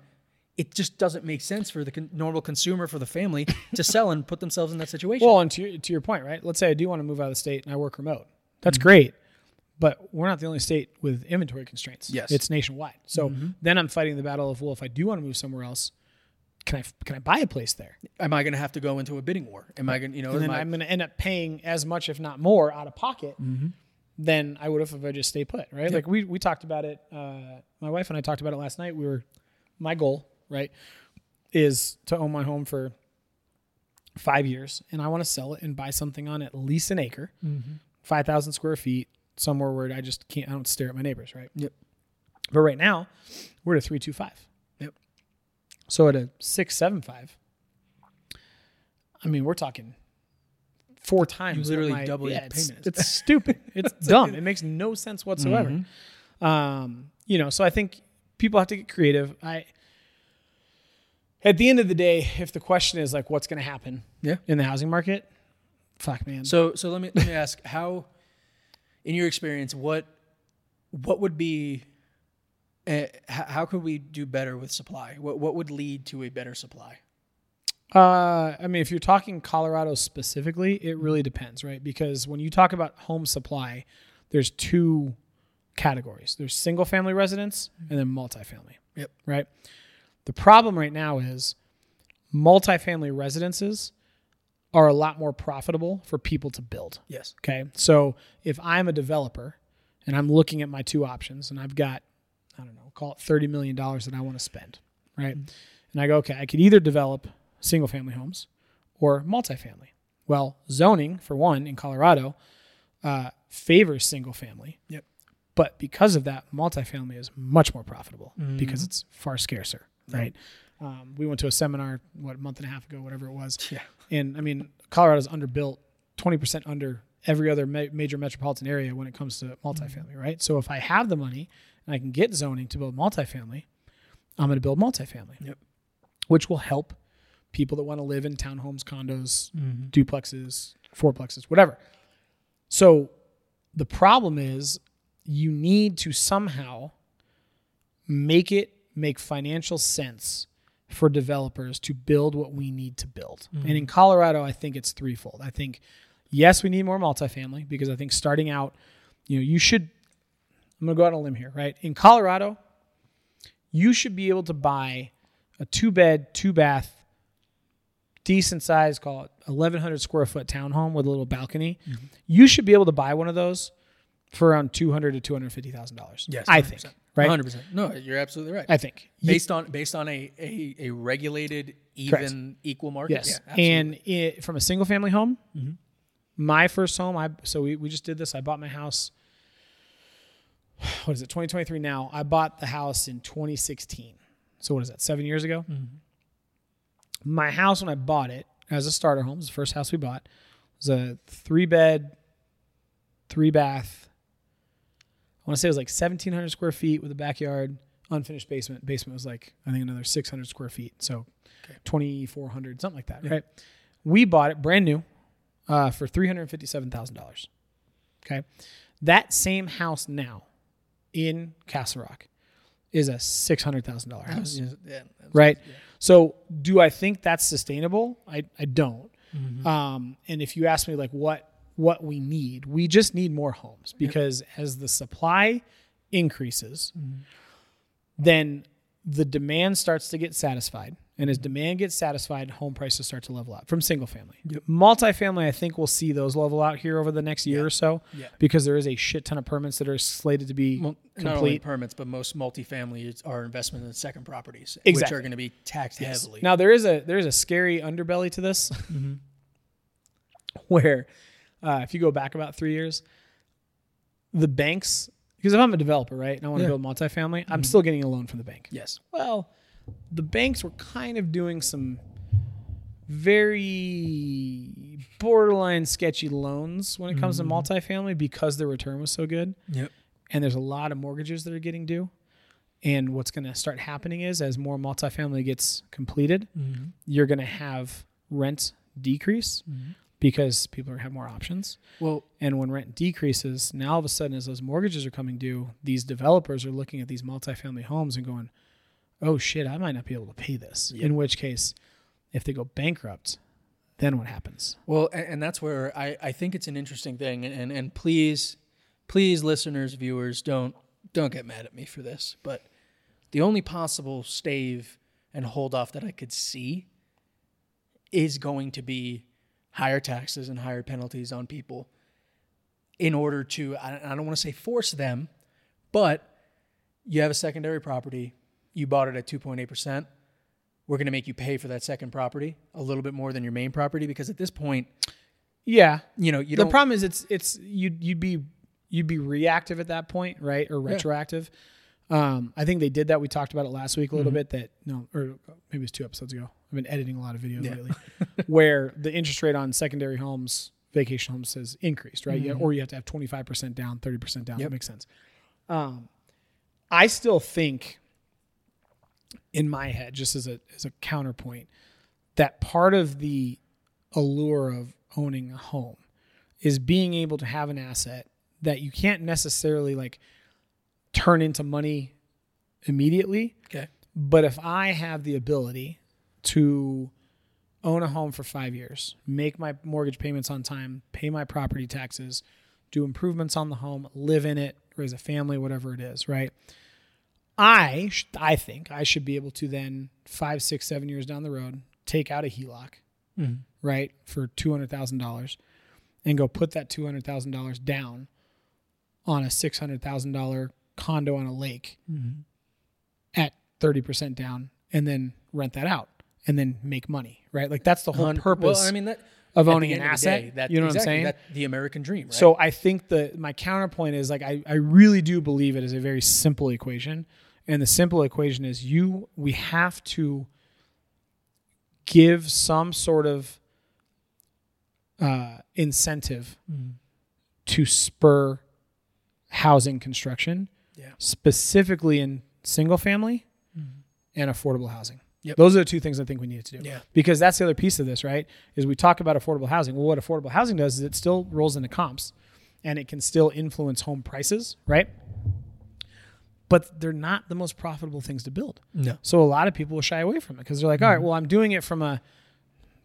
it just doesn't make sense for the con- normal consumer for the family to (laughs) sell and put themselves in that situation. Well, and to your, to your point, right? Let's say I do want to move out of the state and I work remote. That's Mm-hmm. great. But we're not the only state with inventory constraints. Yes. It's nationwide. So Mm-hmm. then I'm fighting the battle of, well, if I do want to move somewhere else, can I can I buy a place there? am I going to have to go into a bidding war? Am I going to, you know, And then I- I'm going to end up paying as much, if not more, out of pocket Mm-hmm. than I would have if I just stay put, right? Like we, we talked about it. Uh, my wife and I talked about it last night. We were, my goal, right, is to own my home for five years and I want to sell it and buy something on at least an acre, Mm-hmm. 5,000 square feet, somewhere where I just can't, I don't stare at my neighbors, right? Yep. But right now, we're at a 325. Yep. So at a 675, I mean, we're talking four times. what literally my- double your it's, payment. It's stupid. (laughs) It's dumb. It makes no sense whatsoever. Mm-hmm. Um, you know, so I think people have to get creative. I, at the end of the day, if the question is like, what's going to happen Yeah. in the housing market? Fuck, man. So so let me let me ask how, in your experience, what what would be, uh, how could we do better with supply? What what would lead to a better supply? Uh, I mean, if you're talking Colorado specifically, it really depends, right? Because when you talk about home supply, there's two categories. There's single family residence and then multifamily. Yep. Right. The problem right now is multifamily residences are a lot more profitable for people to build. Yes. Okay. So if I'm a developer and I'm looking at my two options and I've got, I don't know, call it $30 million that I want to spend, right? And I go, okay, I could either develop single family homes or multifamily. Well, zoning, for one, in Colorado, uh, favors single family. Yep. But because of that, multifamily is much more profitable Mm-hmm. because it's far scarcer, right? Um, we went to a seminar what a month and a half ago, whatever it was, (laughs) Yeah. and I mean Colorado's underbuilt, twenty percent under every other ma- major metropolitan area when it comes to multifamily, right? So if I have the money and I can get zoning to build multifamily, I'm going to build multifamily, Yep. which will help people that want to live in townhomes, condos, Mm-hmm. duplexes, fourplexes, whatever. So the problem is you need to somehow make it make financial sense for developers to build what we need to build. And mm-hmm. in Colorado, I think it's threefold. I think yes, we need more multifamily because I think starting out, you know, you should I'm going to go out on a limb here, right? In Colorado, you should be able to buy a two bed, two bath, decent size, call it 1,100 square foot townhome with a little balcony. Mm-hmm. You should be able to buy one of those for around 200 to 250 thousand dollars. Yes, I 100%. think, right? 100%. No, you're absolutely right. I think You- based on based on a a, a regulated, Correct. even, equal market. Yes, Yeah, and it, from a single family home, mm-hmm. my first home, I so we, we just did this. I bought my house. What is it? 2023 now. I bought the house in 2016. So what is that? Seven years ago. Mm-hmm. My house when I bought it as a starter home, it was the first house we bought, It was a three bed, three bath. I want to say it was like 1,700 square feet with a backyard, unfinished basement. Basement was like I think another 600 square feet. So 2,400, something like that, right? We bought it brand new uh, for $357,000. Okay. That same house now in Castle Rock is a $600,000 house, Yeah, that's- right? So do I think that's sustainable? I, I don't. Um, and if you ask me like what what we need, we just need more homes because as the supply increases, mm-hmm. then the demand starts to get satisfied. And as demand gets satisfied, home prices start to level out from single family. Multifamily, I think we'll see those level out here over the next year or so Yeah. because there is a shit ton of permits that are slated to be Well, not only complete. permits, but most multifamily are investment in second properties, which are going to be taxed heavily. Now there is a there is a scary underbelly to this, mm-hmm. (laughs) where uh, if you go back about three years, the banks because if I'm a developer, right, and I want to Yeah. build multifamily, I'm mm-hmm. still getting a loan from the bank. yes. Well, the banks were kind of doing some very borderline sketchy loans when it comes to mm-hmm. multifamily because the return was so good Yep. and there's a lot of mortgages that are getting due. And what's going to start happening is as more multifamily gets completed, mm-hmm. you're going to have rent decrease because people have more options. Well, And when rent decreases, now all of a sudden, as those mortgages are coming due, these developers are looking at these multifamily homes and going, "Oh shit, I might not be able to pay this." In which case, if they go bankrupt, then what happens? Well, and, and that's where I, I think it's an interesting thing, and, and please, please, listeners, viewers, don't don't get mad at me for this, but the only possible stave and hold off that I could see is going to be higher taxes and higher penalties on people in order to I, don't want to say force them, but you have a secondary property, you bought it at 2.8 percent. We're going to make you pay for that second property a little bit more than your main property because at this point, Yeah, you know, you the problem is it's it's you'd you'd be you'd be reactive at that point, right, or retroactive. Um, I think they did that. We talked about it last week a little bit. That no, or maybe it was two episodes ago. I've been editing a lot of videos lately, (laughs) where the interest rate on secondary homes, vacation homes, has increased, right? You or you have to have twenty five percent down, thirty percent down. That makes sense. Um, I still think, in my head, just as a as a counterpoint, that part of the allure of owning a home is being able to have an asset that you can't necessarily like turn into money immediately. okay. But if I have the ability to own a home for five years, make my mortgage payments on time, pay my property taxes, do improvements on the home, live in it, raise a family, whatever it is, right? I sh- I think I should be able to then five, six, seven years down the road take out a HELOC, mm-hmm. right, for two hundred thousand dollars, and go put that two hundred thousand dollars down on a six hundred thousand dollar condo on a lake at thirty percent down, and then rent that out, and then make money, right? Like that's the whole purpose. Well, I mean that of owning an asset. day, that, you know what I'm saying? that- the American dream, right? So I think that my counterpoint is like I, I really do believe it is a very simple equation. And the simple equation is you we have to give some sort of uh, incentive to spur housing construction, Yeah. specifically in single family mm-hmm. and affordable housing. Yep. Those are the two things I think we need to do. Yeah. Because that's the other piece of this, right? Is we talk about affordable housing. Well, what affordable housing does is it still rolls into comps and it can still influence home prices, right? But they're not the most profitable things to build. no. So a lot of people will shy away from it because they're like, all right, mm-hmm. well, I'm doing it from a,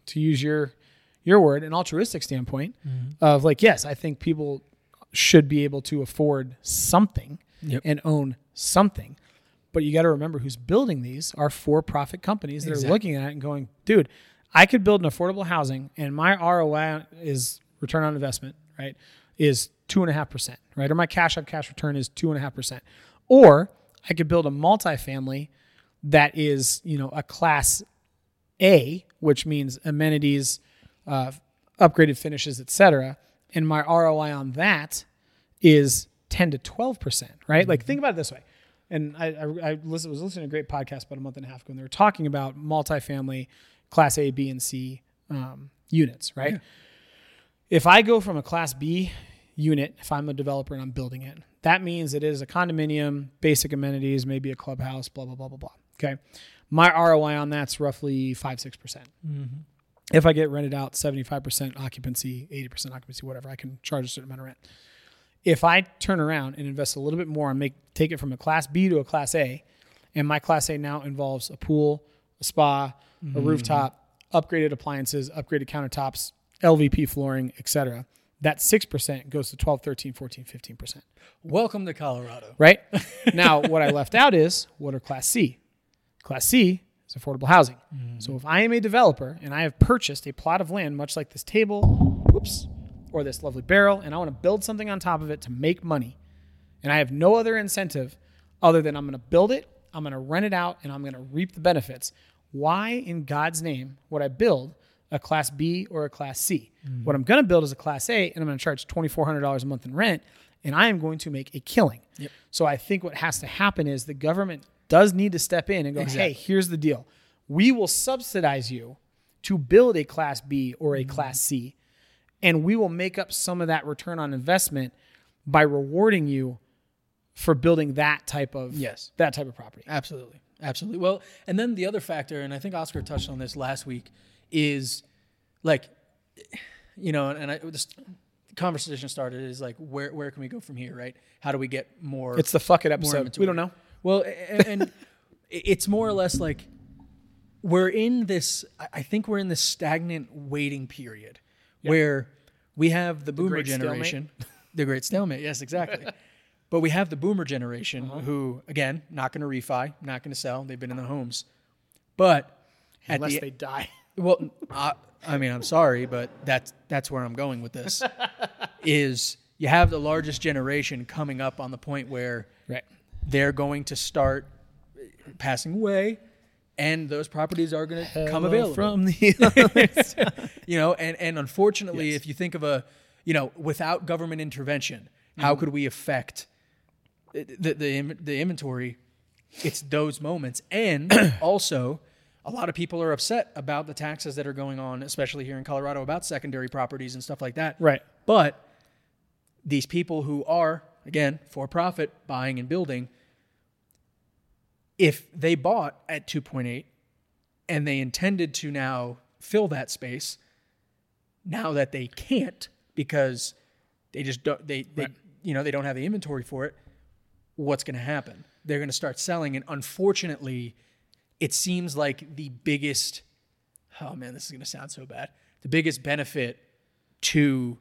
to use your your word, an altruistic standpoint mm-hmm. of like, yes, I think people should be able to afford something Yep. and own something. But you got to remember who's building these are for-profit companies that Exactly. are looking at it and going, dude, I could build an affordable housing and my ROI is return on investment, right? Is two and a half percent, right? Or my cash on cash return is two and a half percent. Or I could build a multifamily that is, you know, a class A, which means amenities, uh, upgraded finishes, et cetera. And my ROI on that is 10 to 12 percent, right? Like think about it this way. And I, I, I listen, was listening to a great podcast about a month and a half ago, and they were talking about multifamily class A, B, and C um, units, right? If I go from a class B unit, if I'm a developer and I'm building it, that means it is a condominium, basic amenities, maybe a clubhouse, blah, blah, blah, blah, blah. Okay. My ROI on that's roughly five, 6%. percent If I get rented out 75% occupancy, 80% occupancy, whatever, I can charge a certain amount of rent. If I turn around and invest a little bit more and make take it from a class B to a class A, and my class A now involves a pool, a spa, a mm-hmm. rooftop, upgraded appliances, upgraded countertops, LVP flooring, etc. That 6% goes to 12, 13, 14, 15%. Welcome to Colorado. Right? (laughs) now, what I left out is what are class C? Class C is affordable housing. So mm-hmm. if I am a developer and I have purchased a plot of land, much like this table, whoops, or this lovely barrel, and I want to build something on top of it to make money, and I have no other incentive other than I'm going to build it, I'm going to rent it out, and I'm going to reap the benefits. Why in God's name would I build a class B or a class C? Mm-hmm. What I'm going to build is a class A, and I'm going to charge $2,400 a month in rent, and I am going to make a killing. So I think what has to happen is the government does need to step in and go, hey, here's the deal. We will subsidize you to build a class B or a mm-hmm. class C, and we will make up some of that return on investment by rewarding you for building that type of Yes. that type of property. Absolutely. Absolutely. Well, and then the other factor, and I think Oscar touched on this last week, is like, you know, and I, this conversation started is like, where, where can we go from here, right? How do we get more? It's the fuck it episode. We don't know. Well, and, (laughs) and it's more or less like we're in this. I- I think we're in this stagnant waiting period where we have the boomer generation, (laughs) the great stalemate. Yes, exactly. (laughs) but we have the boomer generation Uh-huh. who, again, not going to refi, not going to sell. They've been in their homes, but Unless the they die. (laughs) well, I, I mean, I'm sorry, but that's that's where I'm going with this. is you have the largest generation coming up on the point where Right. they're going to start passing away, and those properties are going to come available. from the (laughs) you know, and and unfortunately, if you think of a, you know, without government intervention, how mm-hmm. could we affect the the the inventory? It's those moments, and (coughs) also. A lot of people are upset about the taxes that are going on, especially here in Colorado, about secondary properties and stuff like that. right. But these people who are, again, for profit, buying and building, if they bought at 2.8 and they intended to now fill that space, now that they can't because they just don't, they, they you know, they don't have the inventory for it, what's going to happen? They're going to start selling. And unfortunately, it seems like the biggest, oh man, this is going to sound so bad. The biggest benefit to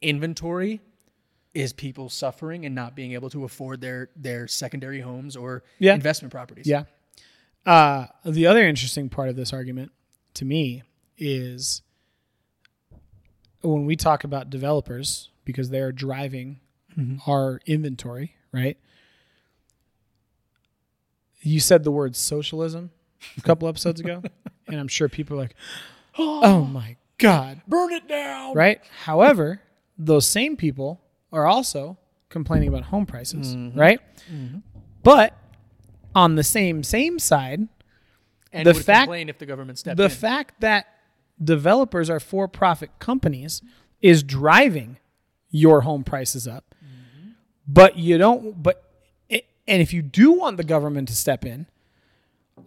inventory is people suffering and not being able to afford their their secondary homes or Yeah. investment properties. Yeah. Uh, the other interesting part of this argument to me is when we talk about developers, because they are driving our inventory, right? You said the word socialism a couple (laughs) episodes ago, and I'm sure people are like, (gasps) oh my God. Burn it down. Right? However, those same people are also complaining about home prices, Mm-hmm. right? But on the same same side, And The fact- complain if the government stepped the in. fact that developers are for-profit companies is driving your home prices up. But you don't but it, and if you do want the government to step in,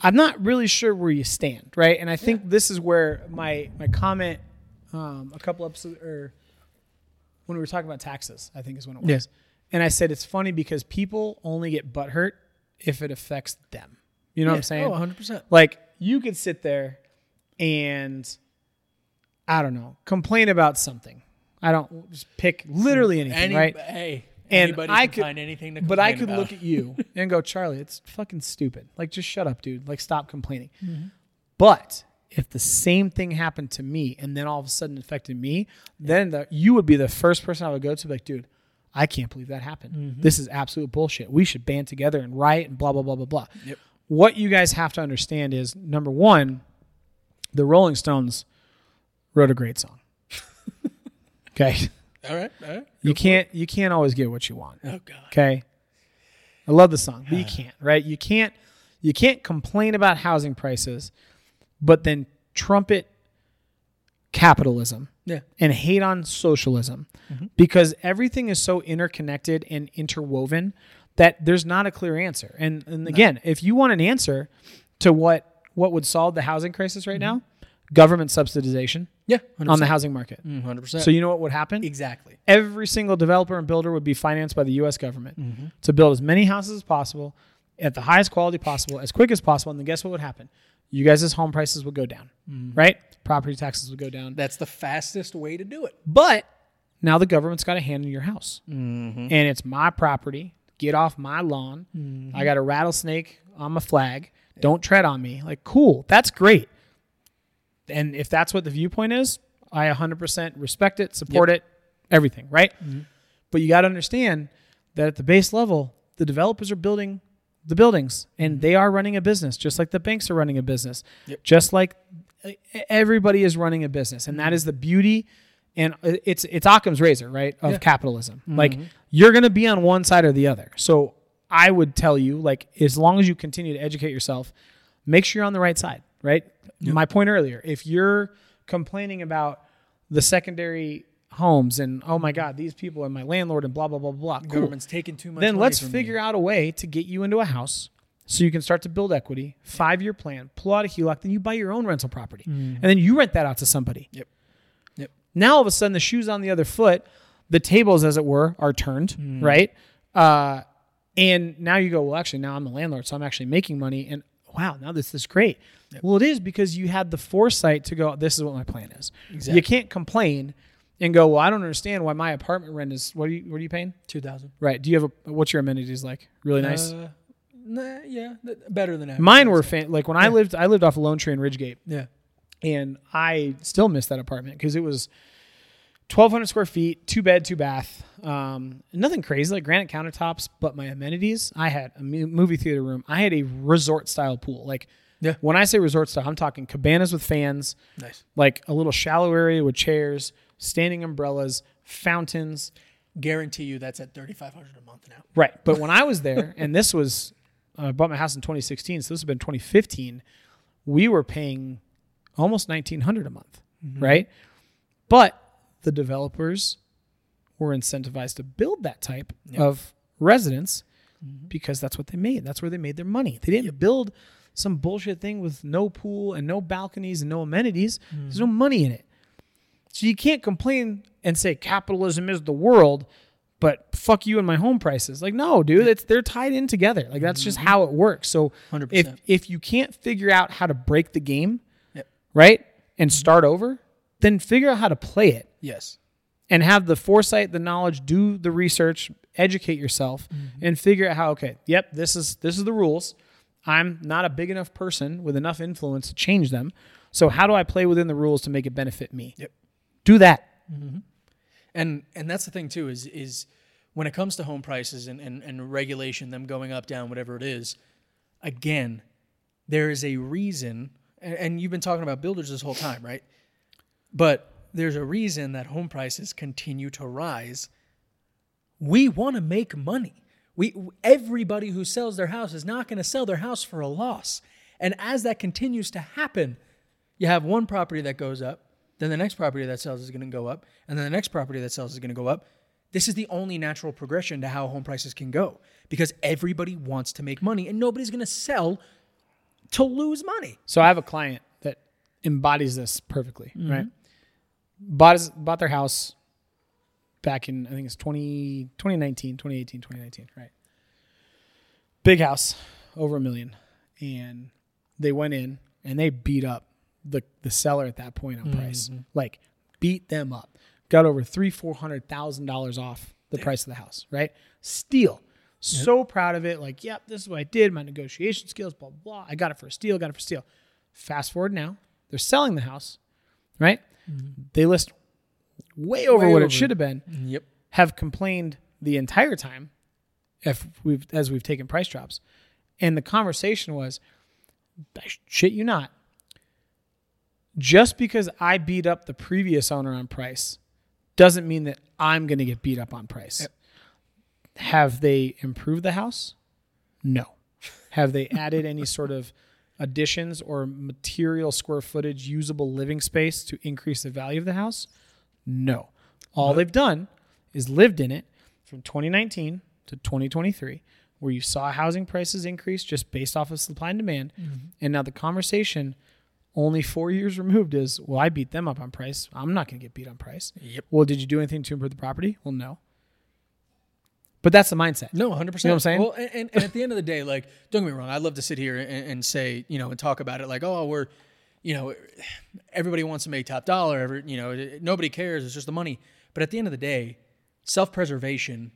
I'm not really sure where you stand, right? And I think this is where my my comment um, a couple episodes or when we were talking about taxes, I think is when it was. Yeah. And I said it's funny because people only get butthurt if it affects them. You know what I'm saying? Oh, 100%. Like you could sit there and I don't know, complain about something. I don't just pick literally anything, Any, right? Hey, And anybody I can could- find anything to But I could about. look at you and go, Charlie, it's fucking stupid. Like, just shut up, dude. Like, stop complaining. Mm-hmm. But if the same thing happened to me and then all of a sudden affected me, then the, you would be the first person I would go to, like, dude, I can't believe that happened. Mm-hmm. This is absolute bullshit. We should band together and riot and blah, blah, blah, blah, blah. Yep. What you guys have to understand is number one, the Rolling Stones wrote a great song. (laughs) okay. All right. All right. You can't you can't always get what you want. Oh, God. Okay. I love the song, but you (sighs) can't, right? You can't you can't complain about housing prices, but then trumpet capitalism Yeah. and hate on socialism because everything is so interconnected and interwoven that there's not a clear answer. And and again, if you want an answer to what what would solve the housing crisis right now, government subsidization Yeah. 100%. on the housing market. Mm, 100%. So you know what would happen? exactly. every single developer and builder would be financed by the U.S. government to build as many houses as possible at the highest quality possible, as quick as possible. And then guess what would happen? You guys' home prices would go down, mm-hmm. right? Property taxes would go down. That's the fastest way to do it. But now the government's got a hand in your house, mm-hmm. and it's my property. Get off my lawn. Mm-hmm. I got a rattlesnake on my flag. Don't tread on me. Like, cool. That's great. And if that's what the viewpoint is, I 100% respect it, support it, everything, right? But you got to understand that at the base level, the developers are building the buildings and mm-hmm. they are running a business, just like the banks are running a business, Yep. just like everybody is running a business. And that mm-hmm. is the beauty. And uh, it's it's Occam's razor, right, of Yeah. capitalism. Mm-hmm. Like you're going to be on one side or the other. So I would tell you, like, as long as you continue to educate yourself, make sure you're on the right side, right? My point earlier, if you're complaining about the secondary homes and oh my god, these people and my landlord and blah blah blah blah, cool. Government's taking too much. then let's figure me. out a way to get you into a house so you can start to build equity, five year plan, pull out a HELOC, then you buy your own rental property, and then you rent that out to somebody. Yep. Yep. Now all of a sudden the shoe's on the other foot, the tables, as it were, are turned, right? Uh, and now you go, well, actually, now I'm the landlord, so I'm actually making money, and wow, now this is great. Well, it is because you had the foresight to go, this is what my plan is. Exactly. You can't complain and go, well, I don't understand why my apartment rent is what are you what are you paying? two thousand. Right. Do you have a what's your amenities like? Really nice. Uh, nah, yeah, better than average. Mine were fan- like when I lived I lived off of Lone Tree in Ridgegate, Yeah. and I still miss that apartment because it was 1,200 square feet, two bed, two bath. Um, nothing crazy like granite countertops, but my amenities. I had a movie theater room. I had a resort style pool. Like Yeah. when I say resort style, I'm talking cabanas with fans, Nice. like a little shallow area with chairs, standing umbrellas, fountains. Guarantee you that's at thirty five hundred a month now. Right. But when I was there, and this was, I bought my house in 2016, so this has been 2015, we were paying almost 1900 a month, mm-hmm. right? But the developers were incentivized to build that type of residence mm-hmm. because that's what they made. That's where they made their money. They didn't build some bullshit thing with no pool and no balconies and no amenities. There's mm. no money in it. So you can't complain and say capitalism is the world, but fuck you and my home prices. Like, no, dude, it's they're tied in together. Like that's just how it works. So 100%. if if you can't figure out how to break the game, Yep. right, and start over, then figure out how to play it Yes. and have the foresight, the knowledge, do the research, educate yourself, and figure out how. Okay, yep, this is this is the rules. I'm not a big enough person with enough influence to change them. So how do I play within the rules to make it benefit me? Yep. Do that. Mm-hmm. And and that's the thing too is is when it comes to home prices and, and, and regulation, them going up, down, whatever it is, again, there is a reason and, and you've been talking about builders this whole time, right? But there's a reason that home prices continue to rise. We want to make money. We everybody who sells their house is not going to sell their house for a loss. And as that continues to happen, you have one property that goes up, then the next property that sells is going to go up, and then the next property that sells is going to go up. This is the only natural progression to how home prices can go because everybody wants to make money and nobody's going to sell to lose money. So I have a client that embodies this perfectly, mm-hmm. right? Bought his, bought their house back in I think it's 20, 2019, 2018, 2019, right? Big house, over a million. And they went in and they beat up the the seller at that point on price. Mm-hmm. Like beat them up. Got over three, four hundred thousand dollars off the price of the house, right? Steal. So proud of it. Like, yep, this is what I did. My negotiation skills, blah, blah, blah. I got it for a steal, got it for steal. Fast forward now, they're selling the house, right? Mm-hmm. They list way over Way what over. it should have been, Yep. have complained the entire time if we've as we've taken price drops. And the conversation was, I shit you not, just because I beat up the previous owner on price doesn't mean that I'm going to get beat up on price. Have they improved the house? No. Have they added any sort of additions or material square footage, usable living space to increase the value of the house? No. All they've done is lived in it from 2019 to 2023, where you saw housing prices increase just based off of supply and demand. Mm-hmm. And now the conversation, only four years removed, is well, I beat them up on price. I'm not going to get beat on price. Yep. Well, did you do anything to improve the property? Well, no. But that's the mindset. No, hundred percent. You know what I'm saying? Well, and, and, and at the end of the day, like, don't get me wrong, I'd love to sit here and, and say, you know, and talk about it like, oh, we're, you know, everybody wants to make top dollar. Every, you know, nobody cares. It's just the money. But at the end of the day, self-preservation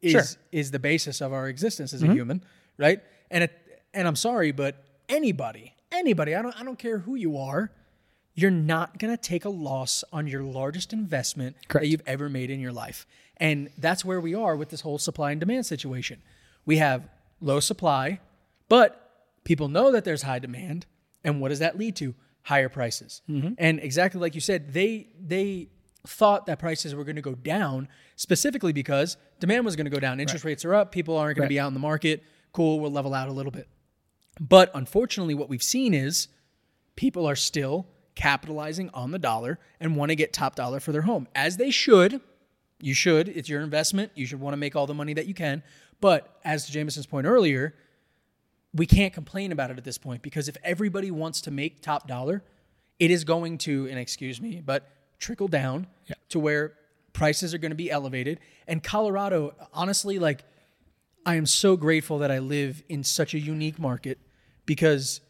is Sure. Mm-hmm. is the basis of our existence as a human, right? And it, and I'm sorry, but anybody, anybody, I don't, I don't care who you are, you're not gonna take a loss on your largest investment Correct. that you've ever made in your life. And that's where we are with this whole supply and demand situation. We have low supply, but people know that there's high demand. And what does that lead to? Higher prices. Mm-hmm. And exactly like you said, they they thought that prices were going to go down specifically because demand was going to go down. Interest rates are up, people aren't going Right. to be out in the market. Cool, we'll level out a little bit. But unfortunately, what we've seen is people are still capitalizing on the dollar and want to get top dollar for their home, as they should. You should. It's your investment. You should want to make all the money that you can. But as to Jamison's point earlier, we can't complain about it at this point because if everybody wants to make top dollar, it is going to, and excuse me, but trickle down Yeah. to where prices are going to be elevated. And Colorado, honestly, like, I am so grateful that I live in such a unique market because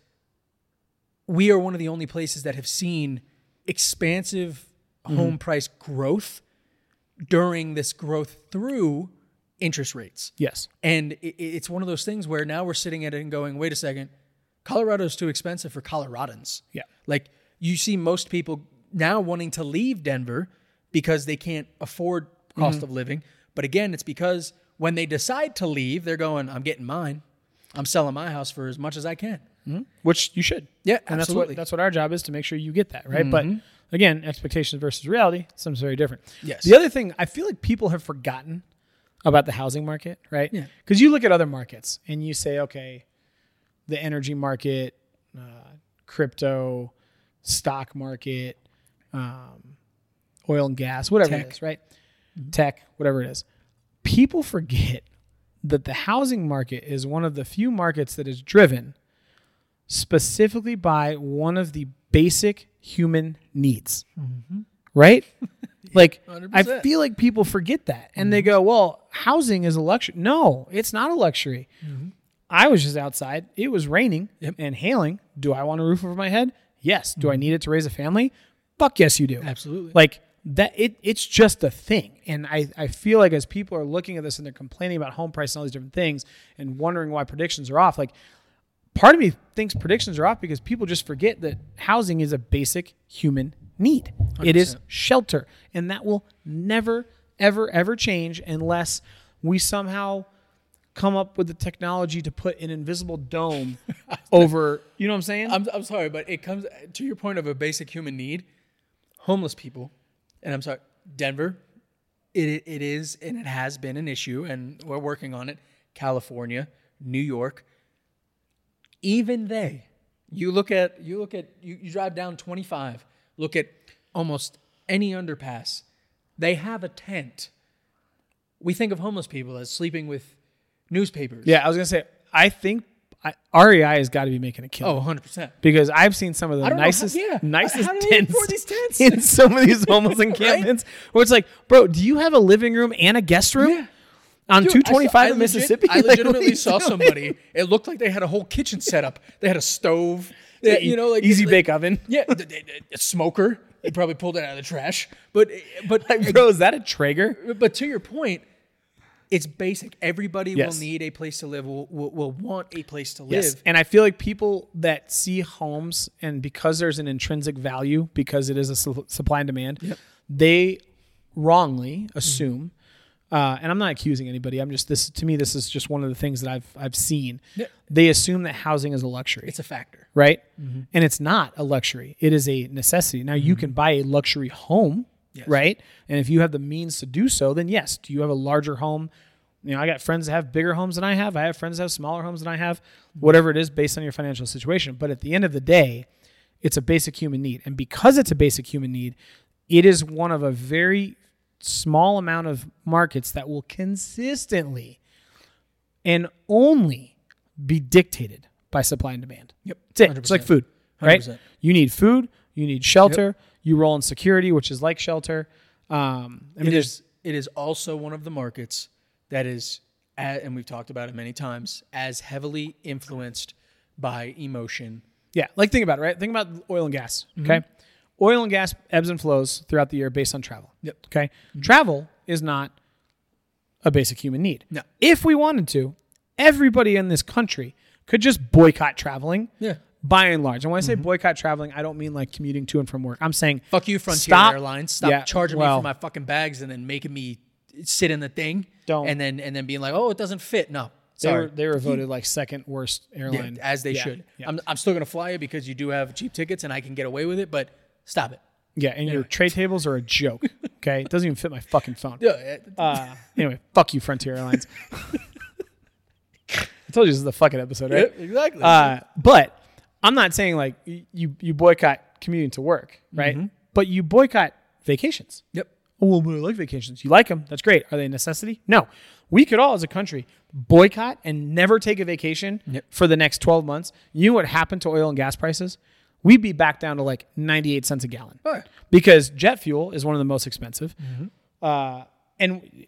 we are one of the only places that have seen expansive home price growth during this growth through interest rates. Yes. And it, it's one of those things where now we're sitting at it and going, wait a second, Colorado's too expensive for Coloradans. Yeah. Like you see most people now wanting to leave Denver because they can't afford cost Mm-hmm. of living. But again, it's because when they decide to leave, they're going, I'm getting mine. I'm selling my house for as much as I can. Which you should. Yeah, and that's absolutely. what that's what our job is to make sure you get that right. But again, expectations versus reality, something's very different. Yes. The other thing I feel like people have forgotten about the housing market, right? Yeah. Because you look at other markets and you say, okay, the energy market, uh, crypto, stock market, um, oil and gas, whatever Tech. it is, right? Tech, whatever it is. People forget that the housing market is one of the few markets that is driven specifically by one of the basic human needs. Mm-hmm. Right? (laughs) like, I 100%. feel like people forget that and they mm-hmm. go, well, housing is a luxury. No, it's not a luxury. Mm-hmm. I was just outside. It was raining Yep. and hailing. Do I want a roof over my head? Yes. Do I need it to raise a family? Fuck yes, you do. Absolutely. Like that it it's just a thing. And I, I feel like as people are looking at this and they're complaining about home price and all these different things and wondering why predictions are off, like part of me thinks predictions are off because people just forget that housing is a basic human need. It is 100%. shelter. And that will never, ever, ever change unless we somehow come up with the technology to put an invisible dome (laughs) over you know what I'm saying? I'm, I'm sorry, but it comes to your point of a basic human need. homeless people, and I'm sorry, Denver, it it is and it has been an issue, and we're working on it. California, New York, even they, you look at you look at you, you drive down 25, look at almost any underpass, they have a tent. We think of homeless people as sleeping with newspapers. Yeah, I was gonna say. I think I, REI has got to be making a kill. Oh, 100 percent. because I've seen some of the don't how- nicest, yeah. nicest How tents, tents? (laughs) in some of these homeless (laughs) encampments. Where it's like, bro, do you have a living room and a guest room Yeah. on Dude, two I saw- twenty five I in Mississippi? I (laughs) Like, legitimately you saw somebody. It looked like they had a whole kitchen set up. They had a stove. They, you know, like easy like- bake oven. Yeah, a smoker. They probably pulled it out of the trash. But but Bro, is that a Traeger? but to your point, it's basic. Everybody Yes. will need a place to live. Will will, will want a place to Yes. live. And I feel like people that see homes and because there's an intrinsic value, because it is a su- supply and demand, they wrongly mm-hmm. assume. Uh, and I'm not accusing anybody. I'm just this to me. This is just one of the things that I've I've seen. Yeah. They assume that housing is a luxury. It's a factor. right? Mm-hmm. And it's not a luxury; it is a necessity. Now, you mm-hmm. can buy a luxury home, Yes. right? And if you have the means to do so, then yes. Do you have a larger home? You know, I got friends that have bigger homes than I have. I have friends that have smaller homes than I have. Whatever it is, based on your financial situation. But at the end of the day, it's a basic human need, and because it's a basic human need, it is one of a very small amount of markets that will consistently and only be dictated by supply and demand. Yep. That's it. It's like food, right? 100%. You need food, you need shelter, you roll in security, which is like shelter. Um, I mean, It is it is also one of the markets that is, and we've talked about it many times, as heavily influenced by emotion. yeah, like think about it, right? Think about oil and gas. Okay, oil and gas ebbs and flows throughout the year based on travel. Yep. Okay, travel is not a basic human need. No. If we wanted to, everybody in this country could just boycott traveling. Yeah. By and large, and when I say boycott traveling, I don't mean like commuting to and from work. I'm saying Fuck you, Frontier Stop- Airlines. Stop Yeah, charging me for my fucking bags and then making me sit in the thing. Don't. And then and then being like, oh, it doesn't fit. No. they Sorry. were they were voted like second worst Yeah, airline as they Yeah, should. Yeah. I'm, I'm still going to fly you because you do have cheap tickets and I can get away with it, but stop it. Yeah, and your tray tables are a joke. (laughs) Okay, it doesn't even fit my fucking phone. Yeah, Uh, anyway, fuck you, Frontier Airlines. (laughs) I told you this is the fucking episode, right? exactly. Uh, but I'm not saying like you you boycott commuting to work, right? But you boycott vacations. yep. Oh, well, I like vacations. You like them? That's great. Are they a necessity? No. We could all, as a country, boycott and never take a vacation Yep. for the next 12 months. You know what happened to oil and gas prices? We'd be back down to like 98 cents a gallon Oh, yeah. because jet fuel is one of the most expensive. Mm-hmm. Uh, and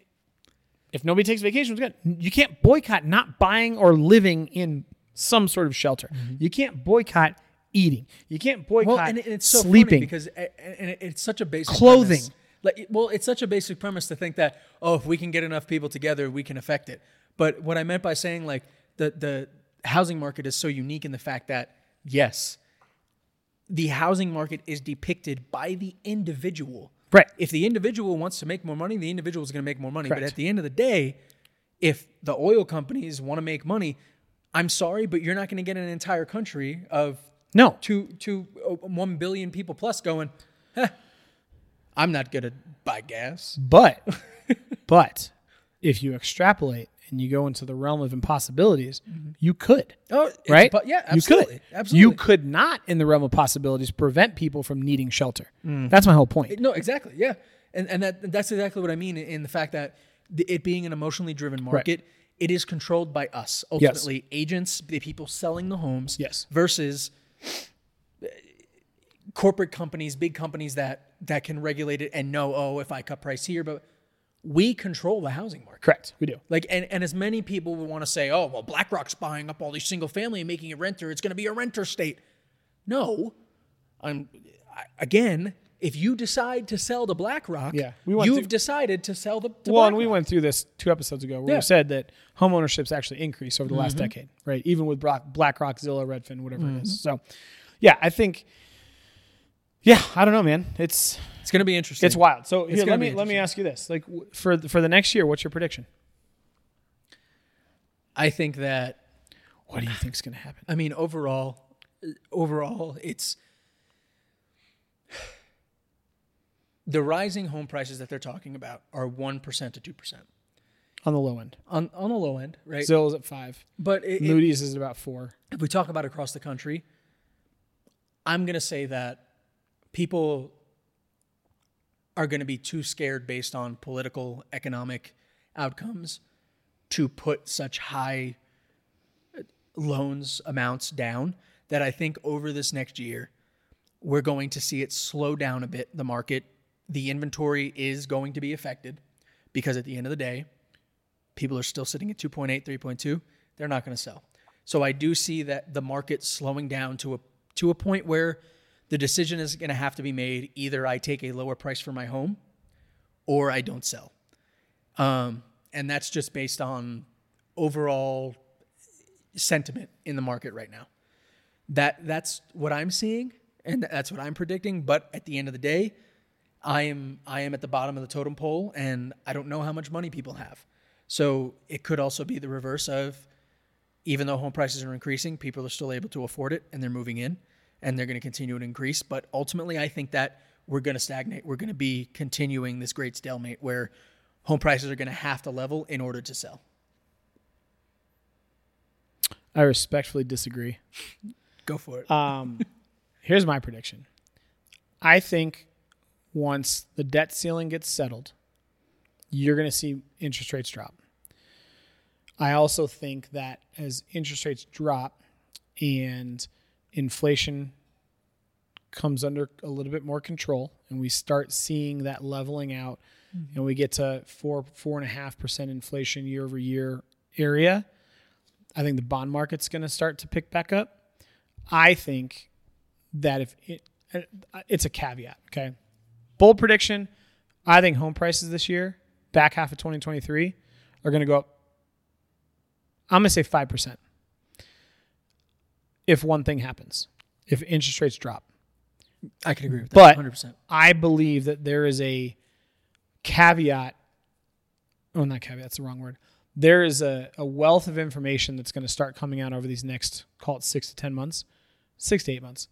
if nobody takes vacations, good. You can't boycott not buying or living in some sort of shelter. You can't boycott eating. You can't boycott Mm-hmm. Well, and it- it's so sleeping. because and it- it's such a basic Clothing. premise. Like, well, it's such a basic premise to think that oh, if we can get enough people together, we can affect it. But what I meant by saying like the the housing market is so unique in the fact that yes, the housing market is depicted by the individual. Right. If the individual wants to make more money, the individual is going to make more money. But at the end of the day, if the oil companies want to make money, I'm sorry, but you're not going to get an entire country of no. two two uh, one billion people plus going, "Huh, I'm not gonna buy gas. But (laughs) but if you extrapolate and you go into the realm of impossibilities, you could. Oh, Right? But yeah, You absolutely, could. absolutely. You could not in the realm of possibilities prevent people from needing shelter. That's my whole point. No, exactly. Yeah, and and that that's exactly what I mean in the fact that it being an emotionally driven market, it is controlled by us ultimately, agents, the people selling the homes. Yes. Versus uh, corporate companies, big companies that that can regulate it and know, oh, if I cut price here, but we control the housing market. Correct. We do. Like, and, and as many people would want to say, oh, well, BlackRock's buying up all these single family and making it renter. It's going to be a renter state. No. I'm, I, again, if you decide to sell to BlackRock, Yeah, we you've through- decided to sell the to Well, and we went through this two episodes ago where Yeah. we said that home ownership's actually increased over the last Mm-hmm. decade, right? Even with BlackRock, Zillow, Redfin, whatever it is. So, yeah, I think, yeah, I don't know, man. It's It's going to be interesting. it's wild. So here, let me let me ask you this: like for for the next year, what's your prediction? I think that, What do you think's going to happen? I mean, overall, overall, it's the rising home prices that they're talking about are 1% to 2% on the low end. on, on the low end, right? Zillow's at five. but it, it- Moody's is about four. if we talk about across the country, I'm going to say that people are going to be too scared based on political, economic outcomes to put such high uh, loans amounts down that I think over this next year, we're going to see it slow down a bit. The market, the inventory is going to be affected because at the end of the day, people are still sitting at 2.8, 3.2. They're not going to sell. So I do see that the market slowing down to a to a point where the decision is going to have to be made. Either I take a lower price for my home, or I don't sell. Um, and that's just based on overall sentiment in the market right now. That that's what I'm seeing, and that's what I'm predicting. But at the end of the day, I am I am at the bottom of the totem pole, and I don't know how much money people have. So it could also be the reverse of even though home prices are increasing, people are still able to afford it and they're moving in and they're going to continue to increase. But ultimately, I think that we're going to stagnate. We're going to be continuing this great stalemate where home prices are going to have to level in order to sell. I respectfully disagree. Go for it. Um, (laughs) here's my prediction. I think once the debt ceiling gets settled, you're going to see interest rates drop. I also think that as interest rates drop and inflation comes under a little bit more control and we start seeing that leveling out mm-hmm. and we get to four four and a half percent inflation year over year area i think the bond market's going to start to pick back up. I think that if it, uh, it's a caveat okay bold prediction i think home prices this year back half of 2023 are going to go up i'm going to say 5% if one thing happens if interest rates drop I can agree with but- that. 100%. I believe that there is a caveat. Oh, not caveat. That's the wrong word. There is a, a wealth of information that's going to start coming out over these next, call it six to 10 months, six to eight months,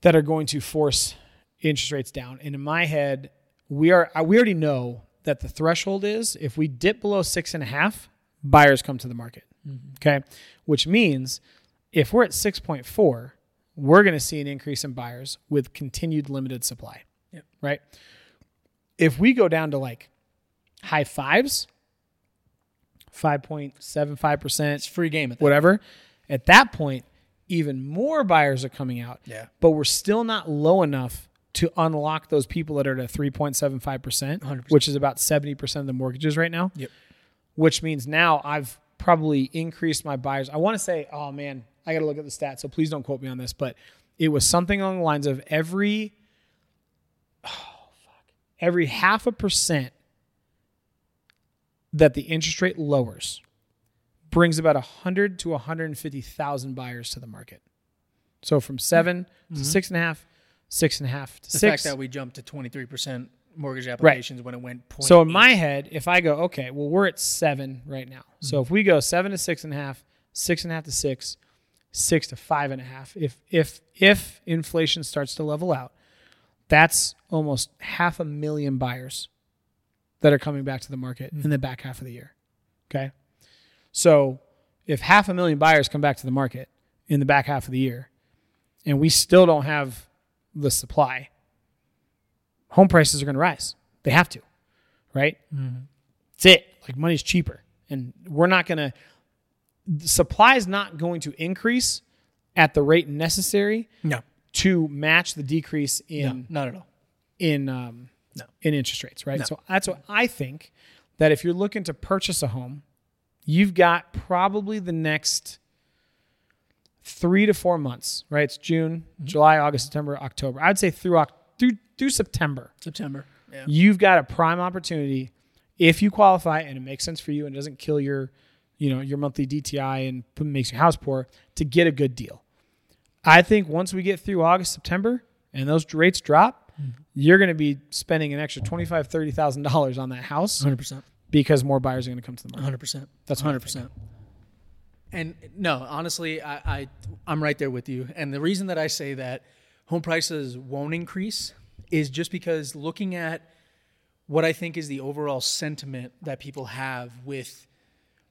that are going to force interest rates down. And in my head, we are, we already know that the threshold is if we dip below six and a half, buyers come to the market. Mm-hmm. Okay. Which means if we're at 6.4, we're going to see an increase in buyers with continued limited supply. Yep. Right. If we go down to like high fives, 5.75%, It's free game at that. whatever, at that point, even more buyers are coming out. Yeah. But we're still not low enough to unlock those people that are at 3.75%, 100%. which is about 70% of the mortgages right now. Yep. Which means now I've probably increased my buyers. I want to say, oh man, I got to look at the stats, so please don't quote me on this, but it was something along the lines of every oh fuck, every half a percent that the interest rate lowers brings about 100 to 150,000 buyers to the market. So from 7 mm-hmm. to six and a half, six and a half to The six. fact that we jumped to 23% mortgage applications when it went point So in my head, if I go, okay, well, we're at seven right now. So mm-hmm. if we go seven to six and a half, six and a half to six, six to five and a half, if if if inflation starts to level out, that's almost half a million buyers that are coming back to the market in the mm. back half of the year. Okay. So if half a million buyers come back to the market in the back half of the year, and we still don't have the supply, home prices are going to rise. They have to, right? That's it. Like money's cheaper, and we're not going to. Supply is not going to increase at the rate necessary no, to match the decrease no, in not at all. in um, No. in interest rates, right? No. So that's what I think that if you're looking to purchase a home, you've got probably the next three to four months, right? It's June, Mm-hmm. July, August, September, October. I'd say through through through September, September. Yeah. you've got a prime opportunity if you qualify and it makes sense for you and doesn't kill your you know your monthly DTI and makes your house poor to get a good deal. I think once we get through August, September, and those rates drop, you're going to be spending an extra twenty five, thirty thousand dollars on that house 100%. because more buyers are going to come to the market. hundred percent. That's hundred percent. And no, honestly, I, I I'm right there with you. And the reason that I say that home prices won't increase is just because looking at what I think is the overall sentiment that people have with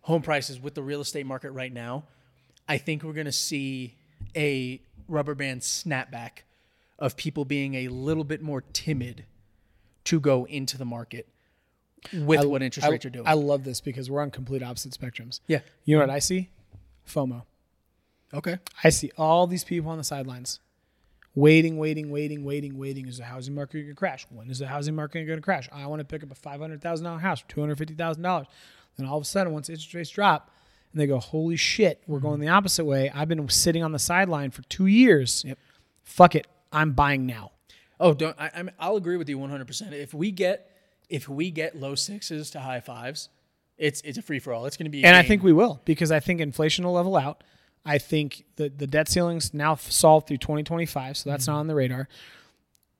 home prices, with the real estate market right now, I think we're going to see a rubber band snapback of people being a little bit more timid to go into the market with what interest I, rates are doing. I love this because we're on complete opposite spectrums. yeah. You know what I see? FOMO. Okay. I see all these people on the sidelines waiting, waiting, waiting, waiting, waiting. Is the housing market going to crash? When is the housing market going to crash? I want to pick up a $500,000 house for $250,000. Then all of a sudden, once interest rates drop, and they go, holy shit, we're mm-hmm. going the opposite way. I've been sitting on the sideline for two years. Yep. Fuck it. I'm buying now. Oh, don't I, I'm, I'll agree with you 100. percent If we get if we get low sixes to high fives, it's it's a free for all. It's going to be. And I think we will because I think inflation will level out. I think the, the debt ceiling's now solved through 2025, so that's not mm-hmm. on the radar.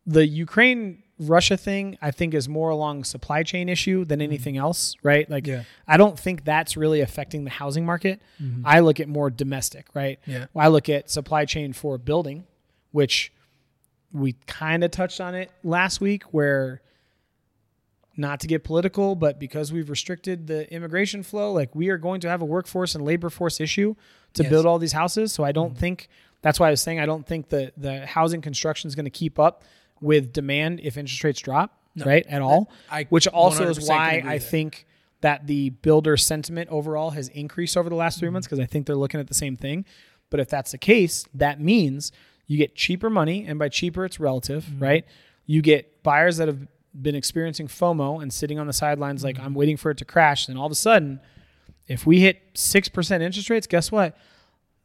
The Ukraine Russia thing, I think, is more along supply chain issue than mm-hmm. anything else, right? Like, Yeah. I don't think that's really affecting the housing market. Mm-hmm. I look at more domestic, right? Yeah. I look at supply chain for building, which we kind of touched on it last week, where not to get political, but because we've restricted the immigration flow, like we are going to have a workforce and labor force issue to Yes. build all these houses. So I don't think that's why I was saying I don't think the the housing construction is going to keep up with demand if interest rates drop, right? At all. I Which also is why I think that the builder sentiment overall has increased over the last Mm-hmm. 3 months because I think they're looking at the same thing. But if that's the case, that means you get cheaper money, and by cheaper, it's relative, Mm-hmm. right? You get buyers that have been experiencing FOMO and sitting on the sidelines like Mm-hmm. I'm waiting for it to crash. Then all of a sudden, if we hit six percent interest rates, guess what?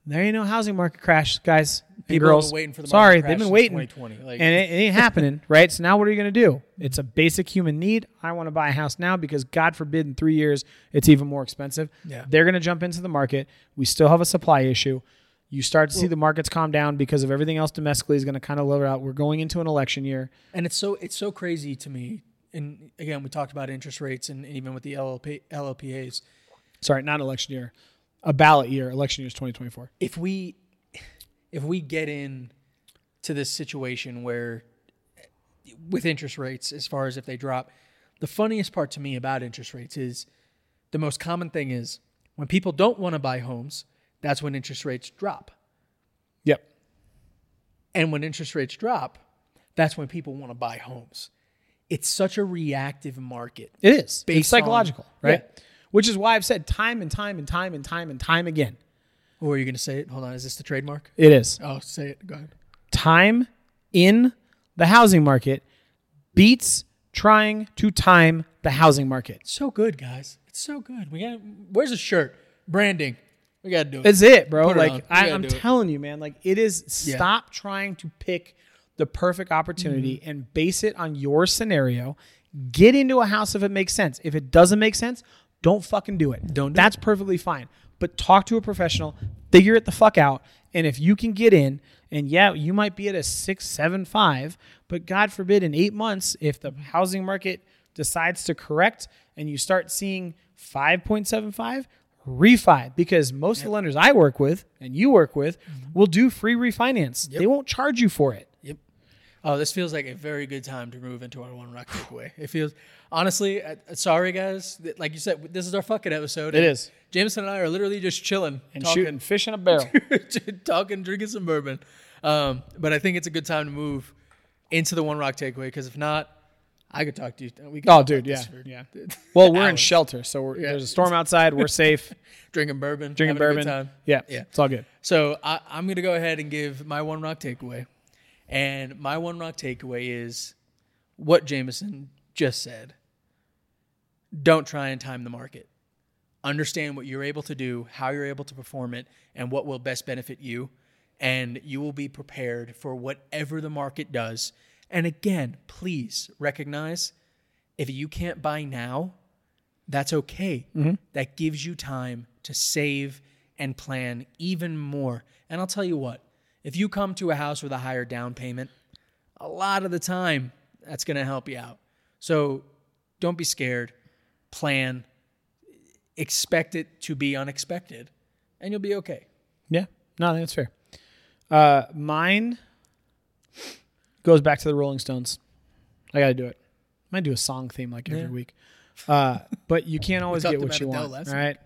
There ain't no housing market crash, guys and People girls. been waiting for the Sorry, crash they've been waiting, 2020. Like- and it, it ain't happening, (laughs) right? So now, what are you going to do? It's a basic human need. I want to buy a house now because, God forbid, in three years it's even more expensive. Yeah. They're going to jump into the market. We still have a supply issue. You start to see the markets calm down because of everything else domestically is going to kind of level out. We're going into an election year. and it's so it's so crazy to me. And again, we talked about interest rates and even with the LLP, LLPAs. Sorry, not election year, a ballot year. Election year is 2024. If we if we get in to this situation where with interest rates, as far as if they drop, the funniest part to me about interest rates is the most common thing is when people don't want to buy homes, that's when interest rates drop. Yep. And when interest rates drop, that's when people want to buy homes. It's such a reactive market. It is. it's psychological, on- right? yeah. Which is why I've said time and time and time and time and time again. Or are you going to say it? Hold on. Is this the trademark? It is. Oh, say it. Go ahead. time in the housing market beats trying to time the housing market. So good, guys. It's so good. We got. Where's the shirt? Branding. We got to do it. That's it, bro. Put. Like You I, it. telling you, man. Like it is. Yeah. Stop trying to pick the perfect opportunity Mm-hmm. and base it on your scenario. Get into a house if it makes sense. If it doesn't make sense, don't fucking do it. Don't do That's perfectly fine. But talk to a professional. Figure it the fuck out. And if you can get in, and yeah, you might be at a six, seven, five, but God forbid, in eight months, if the housing market decides to correct and you start seeing 5.75, refi because most of the lenders I work with and you work with will do free refinance. They won't charge you for it. Yep. Oh, this feels like a very good time to move into our one rock takeaway. It feels honestly. Uh, sorry, guys. Like you said, this is our fucking episode. It is. Jamison and I are literally just chilling And talking, shooting fish in a barrel. (laughs) talking, drinking some bourbon. Um, but I think it's a good time to move into the one rock takeaway because if not, I could talk to you. We could Oh, dude, yeah, for yeah. (laughs) Well, we're in hours. shelter, so we're, Yeah. there's a storm outside. We're safe, (laughs) drinking bourbon, drinking having a good bourbon. time. Yeah, Yeah. it's all good. So I, I'm going to go ahead and give my one rock takeaway. And my one rock takeaway is what Jamison just said. Don't try and time the market. Understand what you're able to do, how you're able to perform it, and what will best benefit you. And you will be prepared for whatever the market does. And again, please recognize if you can't buy now, that's okay. That gives you time to save and plan even more. And I'll tell you what, if you come to a house with a higher down payment, a lot of the time that's going to help you out. So don't be scared. Plan. Expect it to be unexpected, and you'll be okay. Yeah, no, that's fair. Uh, mine goes back to the Rolling Stones. I got to do it. I might do a song theme like every Yeah. week. Uh, but you can't (laughs) always talked get what about you want. last All week. right.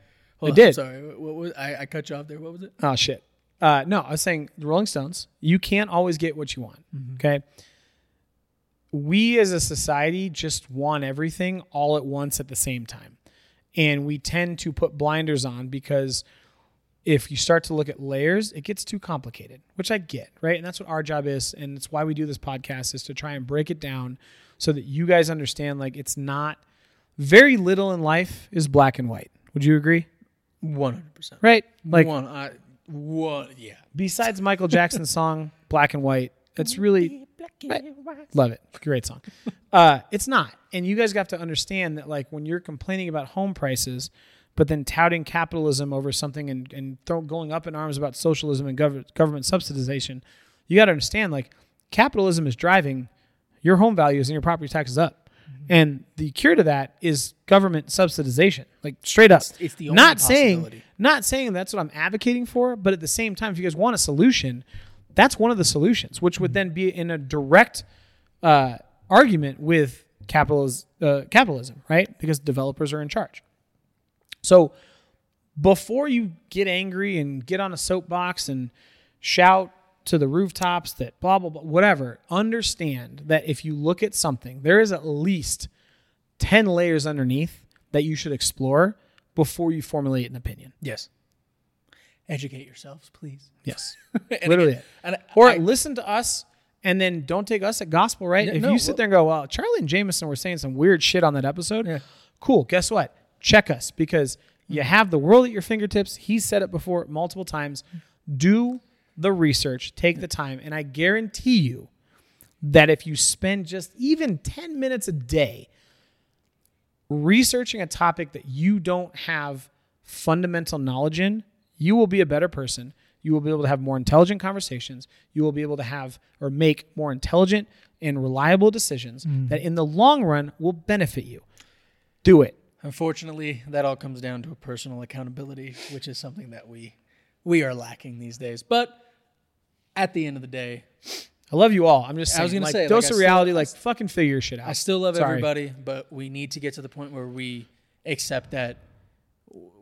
I did. Sorry, what was I, I cut you off there? What was it? Oh shit. Uh, no, I was saying the Rolling Stones. You can't always get what you want. Okay. We as a society just want everything all at once at the same time, and we tend to put blinders on because if you start to look at layers, it gets too complicated, which I get, right? And that's what our job is, and it's why we do this podcast is to try and break it down so that you guys understand like it's not very little in life is black and white. Would you agree? One hundred percent. Right? Like one, I, one, yeah. besides Michael Jackson's song Black and White, it's really Right. love it. Great song. Uh, it's not. And you guys have to understand that like when you're complaining about home prices, but then touting capitalism over something and, and throw, going up in arms about socialism and gov- government subsidization, you got to understand like capitalism is driving your home values and your property taxes up. And the cure to that is government subsidization, like straight up. it's the only not saying not saying that's what I'm advocating for, but at the same time, if you guys want a solution, that's one of the solutions, which would then be in a direct uh, argument with capitalism, uh, capitalism, right? Because developers are in charge. So before you get angry and get on a soapbox and shout to the rooftops that blah blah blah whatever understand that if you look at something there is at least 10 layers underneath that you should explore before you formulate an opinion Yes. Educate yourselves, please. yes (laughs) And literally again, and or I- listen to us and then don't take us at gospel right Yeah, if no, you sit well- there and go well charlie and jamison were saying some weird shit on that episode Yeah. cool guess what check us because you mm-hmm. have the world at your fingertips he's said it before multiple times do the research take the time and i guarantee you that if you spend just even 10 minutes a day researching a topic that you don't have fundamental knowledge in, you will be a better person. You will be able to have more intelligent conversations. You will be able to have or make more intelligent and reliable decisions mm. that in the long run will benefit you. Do it. Unfortunately, that all comes down to a personal accountability, which is something that we we are lacking these days. But at the end of the day, I love you all. I'm just saying, I was gonna like, say, dose I of reality, I like fucking figure your shit out. I still love Sorry. everybody, but we need to get to the point where we accept that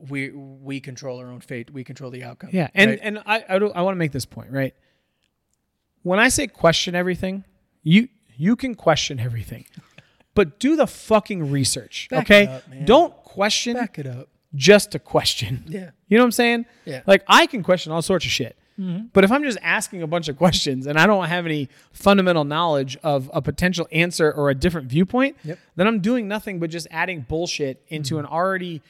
we we control our own fate. We control the outcome. Yeah, and right? and I I, I want to make this point right. When I say question everything, you you can question everything, but do the fucking research. Back okay, it up, don't question back it up. just to question. (laughs) Yeah. You know what I'm saying? Yeah. Like I can question all sorts of shit. Mm-hmm. But if I'm just asking a bunch of questions and I don't have any fundamental knowledge of a potential answer or a different viewpoint, Yep. then I'm doing nothing but just adding bullshit into an already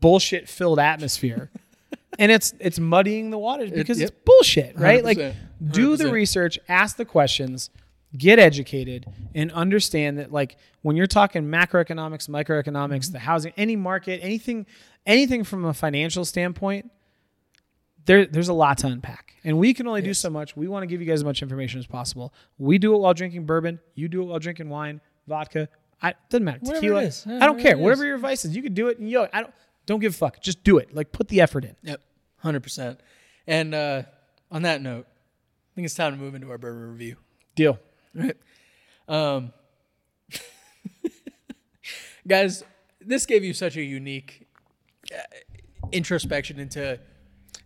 bullshit filled atmosphere. (laughs) and it's it's muddying the waters because yep. it's bullshit, right? Like 100%. do the research, ask the questions, get educated, and understand that like when you're talking macroeconomics, microeconomics, the housing, any market, anything, anything from a financial standpoint, there there's a lot to unpack. And we can only do so much. We want to give you guys as much information as possible. We do it while drinking bourbon. You do it while drinking wine, vodka. I doesn't matter. Whatever Tequila. it is. I don't care. Whatever your vice is, you can do it. And yo, I don't don't give a fuck. Just do it. Like put the effort in. Yep, hundred percent. And uh, on that note, I think it's time to move into our bourbon review. Deal. Right. Um, (laughs) guys, this gave you such a unique uh, introspection into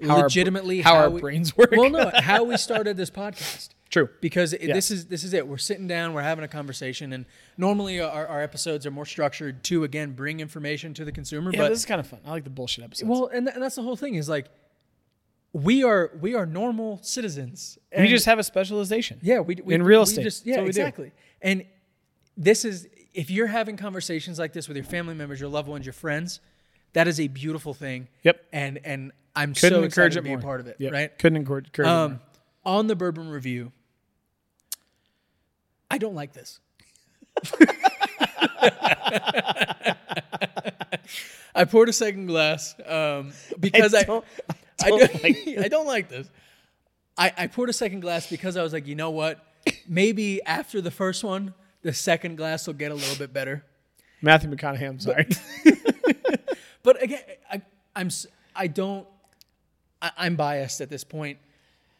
How our- legitimately how our we- brains (laughs) work. Well, no, how we started this podcast. True. Because it, Yes. this is this is it. We're sitting down, we're having a conversation, and normally our, our episodes are more structured to again bring information to the consumer. Yeah, but this is kind of fun. I like the bullshit episodes. well, and, th- and that's the whole thing is like we are we are normal citizens. we just have a specialization. yeah, we, we in real estate. Just, yeah, what we do. exactly. And this is if you're having conversations like this with your family members, your loved ones, your friends, that is a beautiful thing. Yep. And and I'm Couldn't so encourage to be more. a part of it. Yep. Right. Couldn't encourage, it more. Um, on the bourbon review, I don't like this. (laughs) I poured a second glass um, because I, don't- I (laughs) don't (laughs) don't, like I don't like this. I, I poured a second glass because I was like, you know what? Maybe after the first one, the second glass will get a little bit better. Matthew McConaughey. I'm sorry. (laughs) But again, I, I'm I don't I, I'm biased at this point.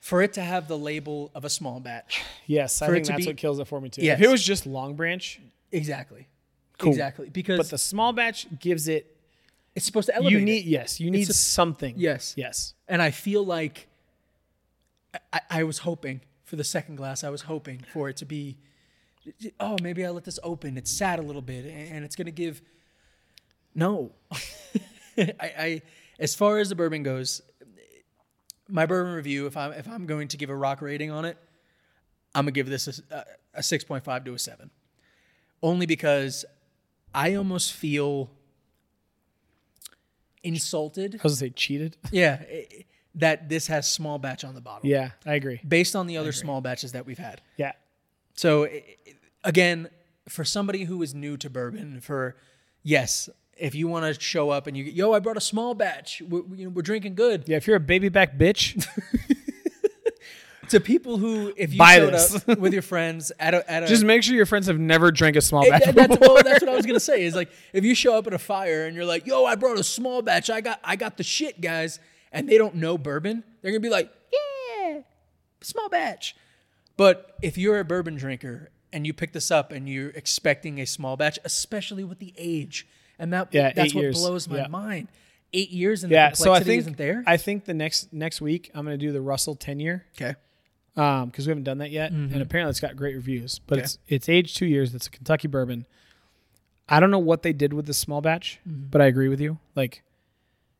For it to have the label of a small batch, yes, I think that's be- what kills it for me too. Yes. If it was just Longbranch, exactly, Cool. exactly because But the small batch gives it it's supposed to elevate. you it. need yes, you need a- something. Yes. Yes. and I feel like I, I was hoping for the second glass. I was hoping for it to be, oh, maybe I let this open. It's sad a little bit, and it's gonna give. No, (laughs) I, I as far as the bourbon goes, my bourbon review. If I'm if I'm going to give a rock rating on it, I'm gonna give this a, a six point five to a seven, only because I almost feel insulted I was gonna say cheated. (laughs) yeah, i- i- that this has small batch on the bottle. yeah, I agree. Based on the other small batches that we've had. Yeah. So again, for somebody who is new to bourbon, for yes, if you want to show up and you yo, I brought a small batch. We're, we're drinking good. Yeah, if you're a baby back bitch, (laughs) To people who, if you Buy showed this. up with your friends at a, at a just make sure your friends have never drank a small It- batch. that- that's, before. well, that's what I was gonna say. Is like if you show up at a fire and you're like, "Yo, I brought a small batch. I got, I got the shit, guys," and they don't know bourbon, they're gonna be like, "Yeah, small batch." But if you're a bourbon drinker and you pick this up and you're expecting a small batch, especially with the age, and that Yeah, that's eight what years. blows my Yeah. mind. Eight years and yeah, the so complexity I think isn't there. I think the next next week I'm gonna do the Russell 10 year okay. Um because we haven't done that yet, Mm-hmm. and apparently it's got great reviews. But it's it's aged two years. It's a Kentucky bourbon. I don't know what they did with the small batch, Mm-hmm. but I agree with you. Like,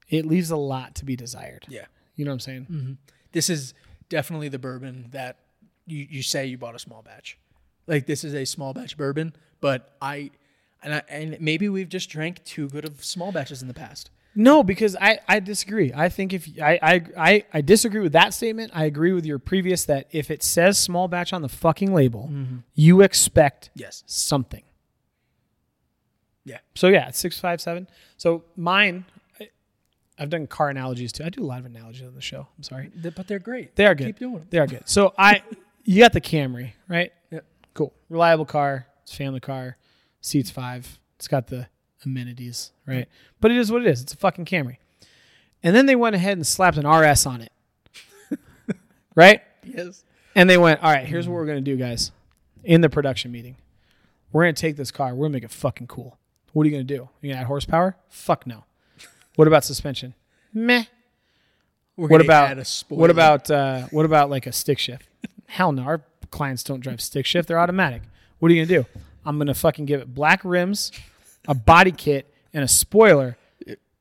it leaves a lot to be desired. Yeah. You know what I'm saying? this is definitely the bourbon that you, you say you bought a small batch. Like this is a small batch bourbon, but I and I, and maybe we've just drank too good of small batches in the past. No, because I, I disagree. I think if I, I I I disagree with that statement. I agree with your previous that if it says small batch on the fucking label, mm-hmm. you expect Yes. something. Yeah. So yeah, it's six five seven. So mine, I- I've done car analogies too. I do a lot of analogies on the show. I'm sorry. But they're great. They are good. Keep doing them. They are good. So I, you got the Camry, right? Yeah. Cool. Reliable car. It's family car. Seats five. It's got the amenities, right? But it is what it is. It's a fucking Camry. And then they went ahead and slapped an RS on it, (laughs) right? Yes. And they went, all right, here's what we're going to do, guys. In the production meeting, we're going to take this car. We're going to make it fucking cool. What are you going to do? You going to add horsepower? Fuck no. (laughs) What about suspension? Meh. We're What about add a spoiler. what about uh, what about like a stick shift? Hell no, our clients don't drive stick shift; they're automatic. What are you gonna do? I'm gonna fucking give it black rims, a body kit, and a spoiler,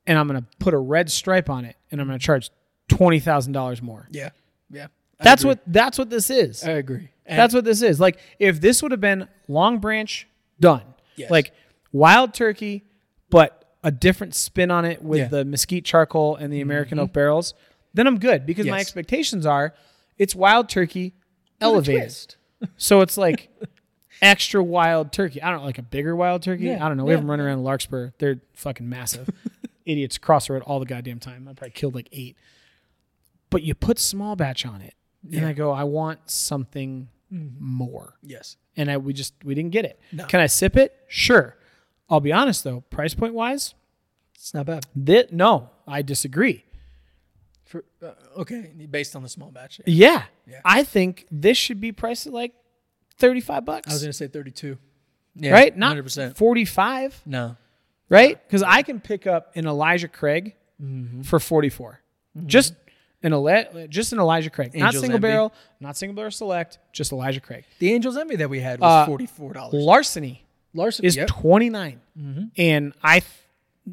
and I'm gonna put a red stripe on it, and I'm gonna charge twenty thousand dollars more. Yeah. Yeah. I That's agree. what that's what this is. I agree. And That's what this is. Like if this would have been Longbranch done, Yes. like Wild Turkey, but a different spin on it with Yeah. Mm-hmm. the mesquite charcoal and the American oak barrels, then I'm good because my expectations are it's Wild Turkey elevated. So it's like (laughs) extra Wild Turkey. I don't know, like a bigger Wild Turkey. Yeah. I don't know. We Yeah. have them running around Larkspur. They're fucking massive. (laughs) Idiots cross the road all the goddamn time. I probably killed like eight. But you put small batch on it, and I go, I want something more Yes. and I we just we didn't get it. No. Can I sip it? Sure. I'll be honest though, price point wise, It's not bad. that no, I disagree. For uh, okay, based on the small batch. Yeah, Yeah. I think this should be priced at like thirty five bucks, I was gonna say 32. Yeah, right? Not 100%. forty five, No. right? Because I can pick up an Elijah Craig Mm-hmm. for forty Just an Ele- just an Elijah Craig, not single Envy. barrel, not single barrel select, just Elijah Craig. The Angels Envy that we had was Uh, $44. Larceny Larson is yep. 29 and i th-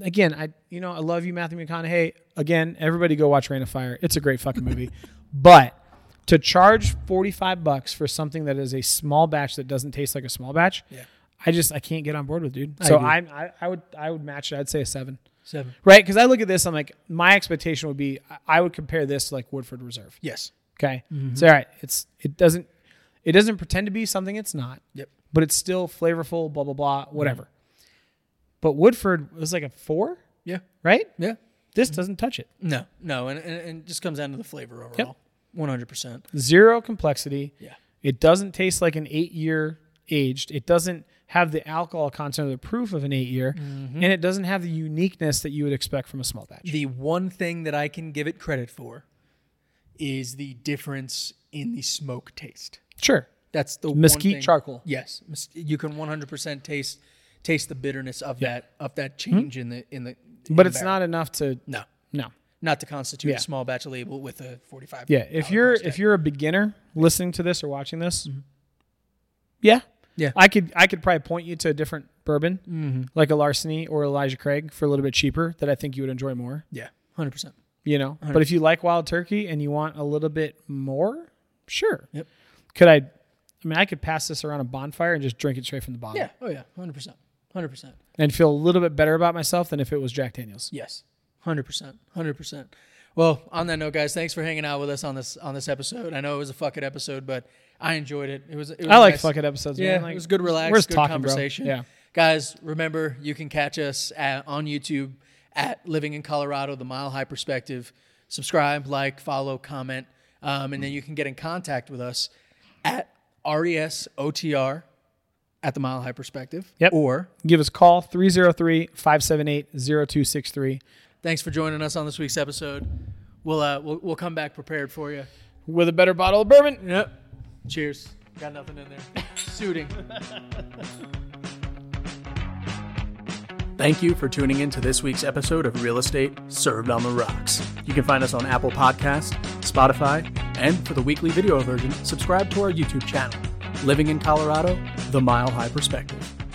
again i you know i love you matthew mcconaughey again everybody go watch reign of fire it's a great fucking movie (laughs) but to charge 45 bucks for something that is a small batch that doesn't taste like a small batch Yeah. i just i can't get on board with dude I so. I'm, I, I would i would match it i'd say a seven Seven. right because i look at this i'm like my expectation would be I- i would compare this to like woodford reserve Yes. okay Mm-hmm. so all right it's it doesn't it doesn't pretend to be something it's not Yep. but it's still flavorful, blah blah blah, whatever. But Woodford was like a four, Yeah. right? Yeah. This doesn't touch it. No. No. And, and, and it just comes down to the flavor overall. 100%. Zero complexity. Yeah. It doesn't taste like an eight year aged. It doesn't have the alcohol content or the proof of an eight year, Mm-hmm. and it doesn't have the uniqueness that you would expect from a small batch. The one thing that I can give it credit for is the difference in the smoke taste. Sure. That's the one Mesquite charcoal. Yes, you can 100% taste taste the bitterness of Yeah. That of that change in the in the. in But the it's barrel. not enough to no, no. Not to constitute Yeah. a small batch label with a 45. Yeah, if you're if you're a beginner listening to this or watching this, mm-hmm. yeah, Yeah. I could I could probably point you to a different bourbon, mm-hmm. like a Larceny or Elijah Craig for a little bit cheaper that I think you would enjoy more. yeah, 100. percent You know, but if you like Wild Turkey and you want a little bit more, sure. Yep. Could I? I mean, I could pass this around a bonfire and just drink it straight from the bottle, Yeah. Oh yeah. 100. percent 100. percent and feel a little bit better about myself than if it was Jack Daniels. Yes, hundred percent, hundred percent. Well, on that note, guys, thanks for hanging out with us on this on this episode. I know it was a fuck it episode, but I enjoyed it. It was. It was I like nice. fucking episodes. Yeah. Like, it was good, relaxed, we're just good talking, bro. conversation. Yeah. guys, remember you can catch us at, on YouTube at Living in Colorado, the Mile High Perspective. Subscribe, like, follow, comment, um, and then you can get in contact with us at RESOTR at the Mile High Perspective. Yep. Or Give us a call 303-578-0263 thanks for joining us on this week's episode. We'll uh, we'll, we'll come back prepared for you. with a better bottle of bourbon. Yep. Cheers. Got nothing in there. Suiting. Thank you for tuning in to this week's episode of Real Estate Served on the Rocks. You can find us on Apple Podcast, Spotify, and for the weekly video version, subscribe to our YouTube channel, Living in Colorado, The Mile High Perspective.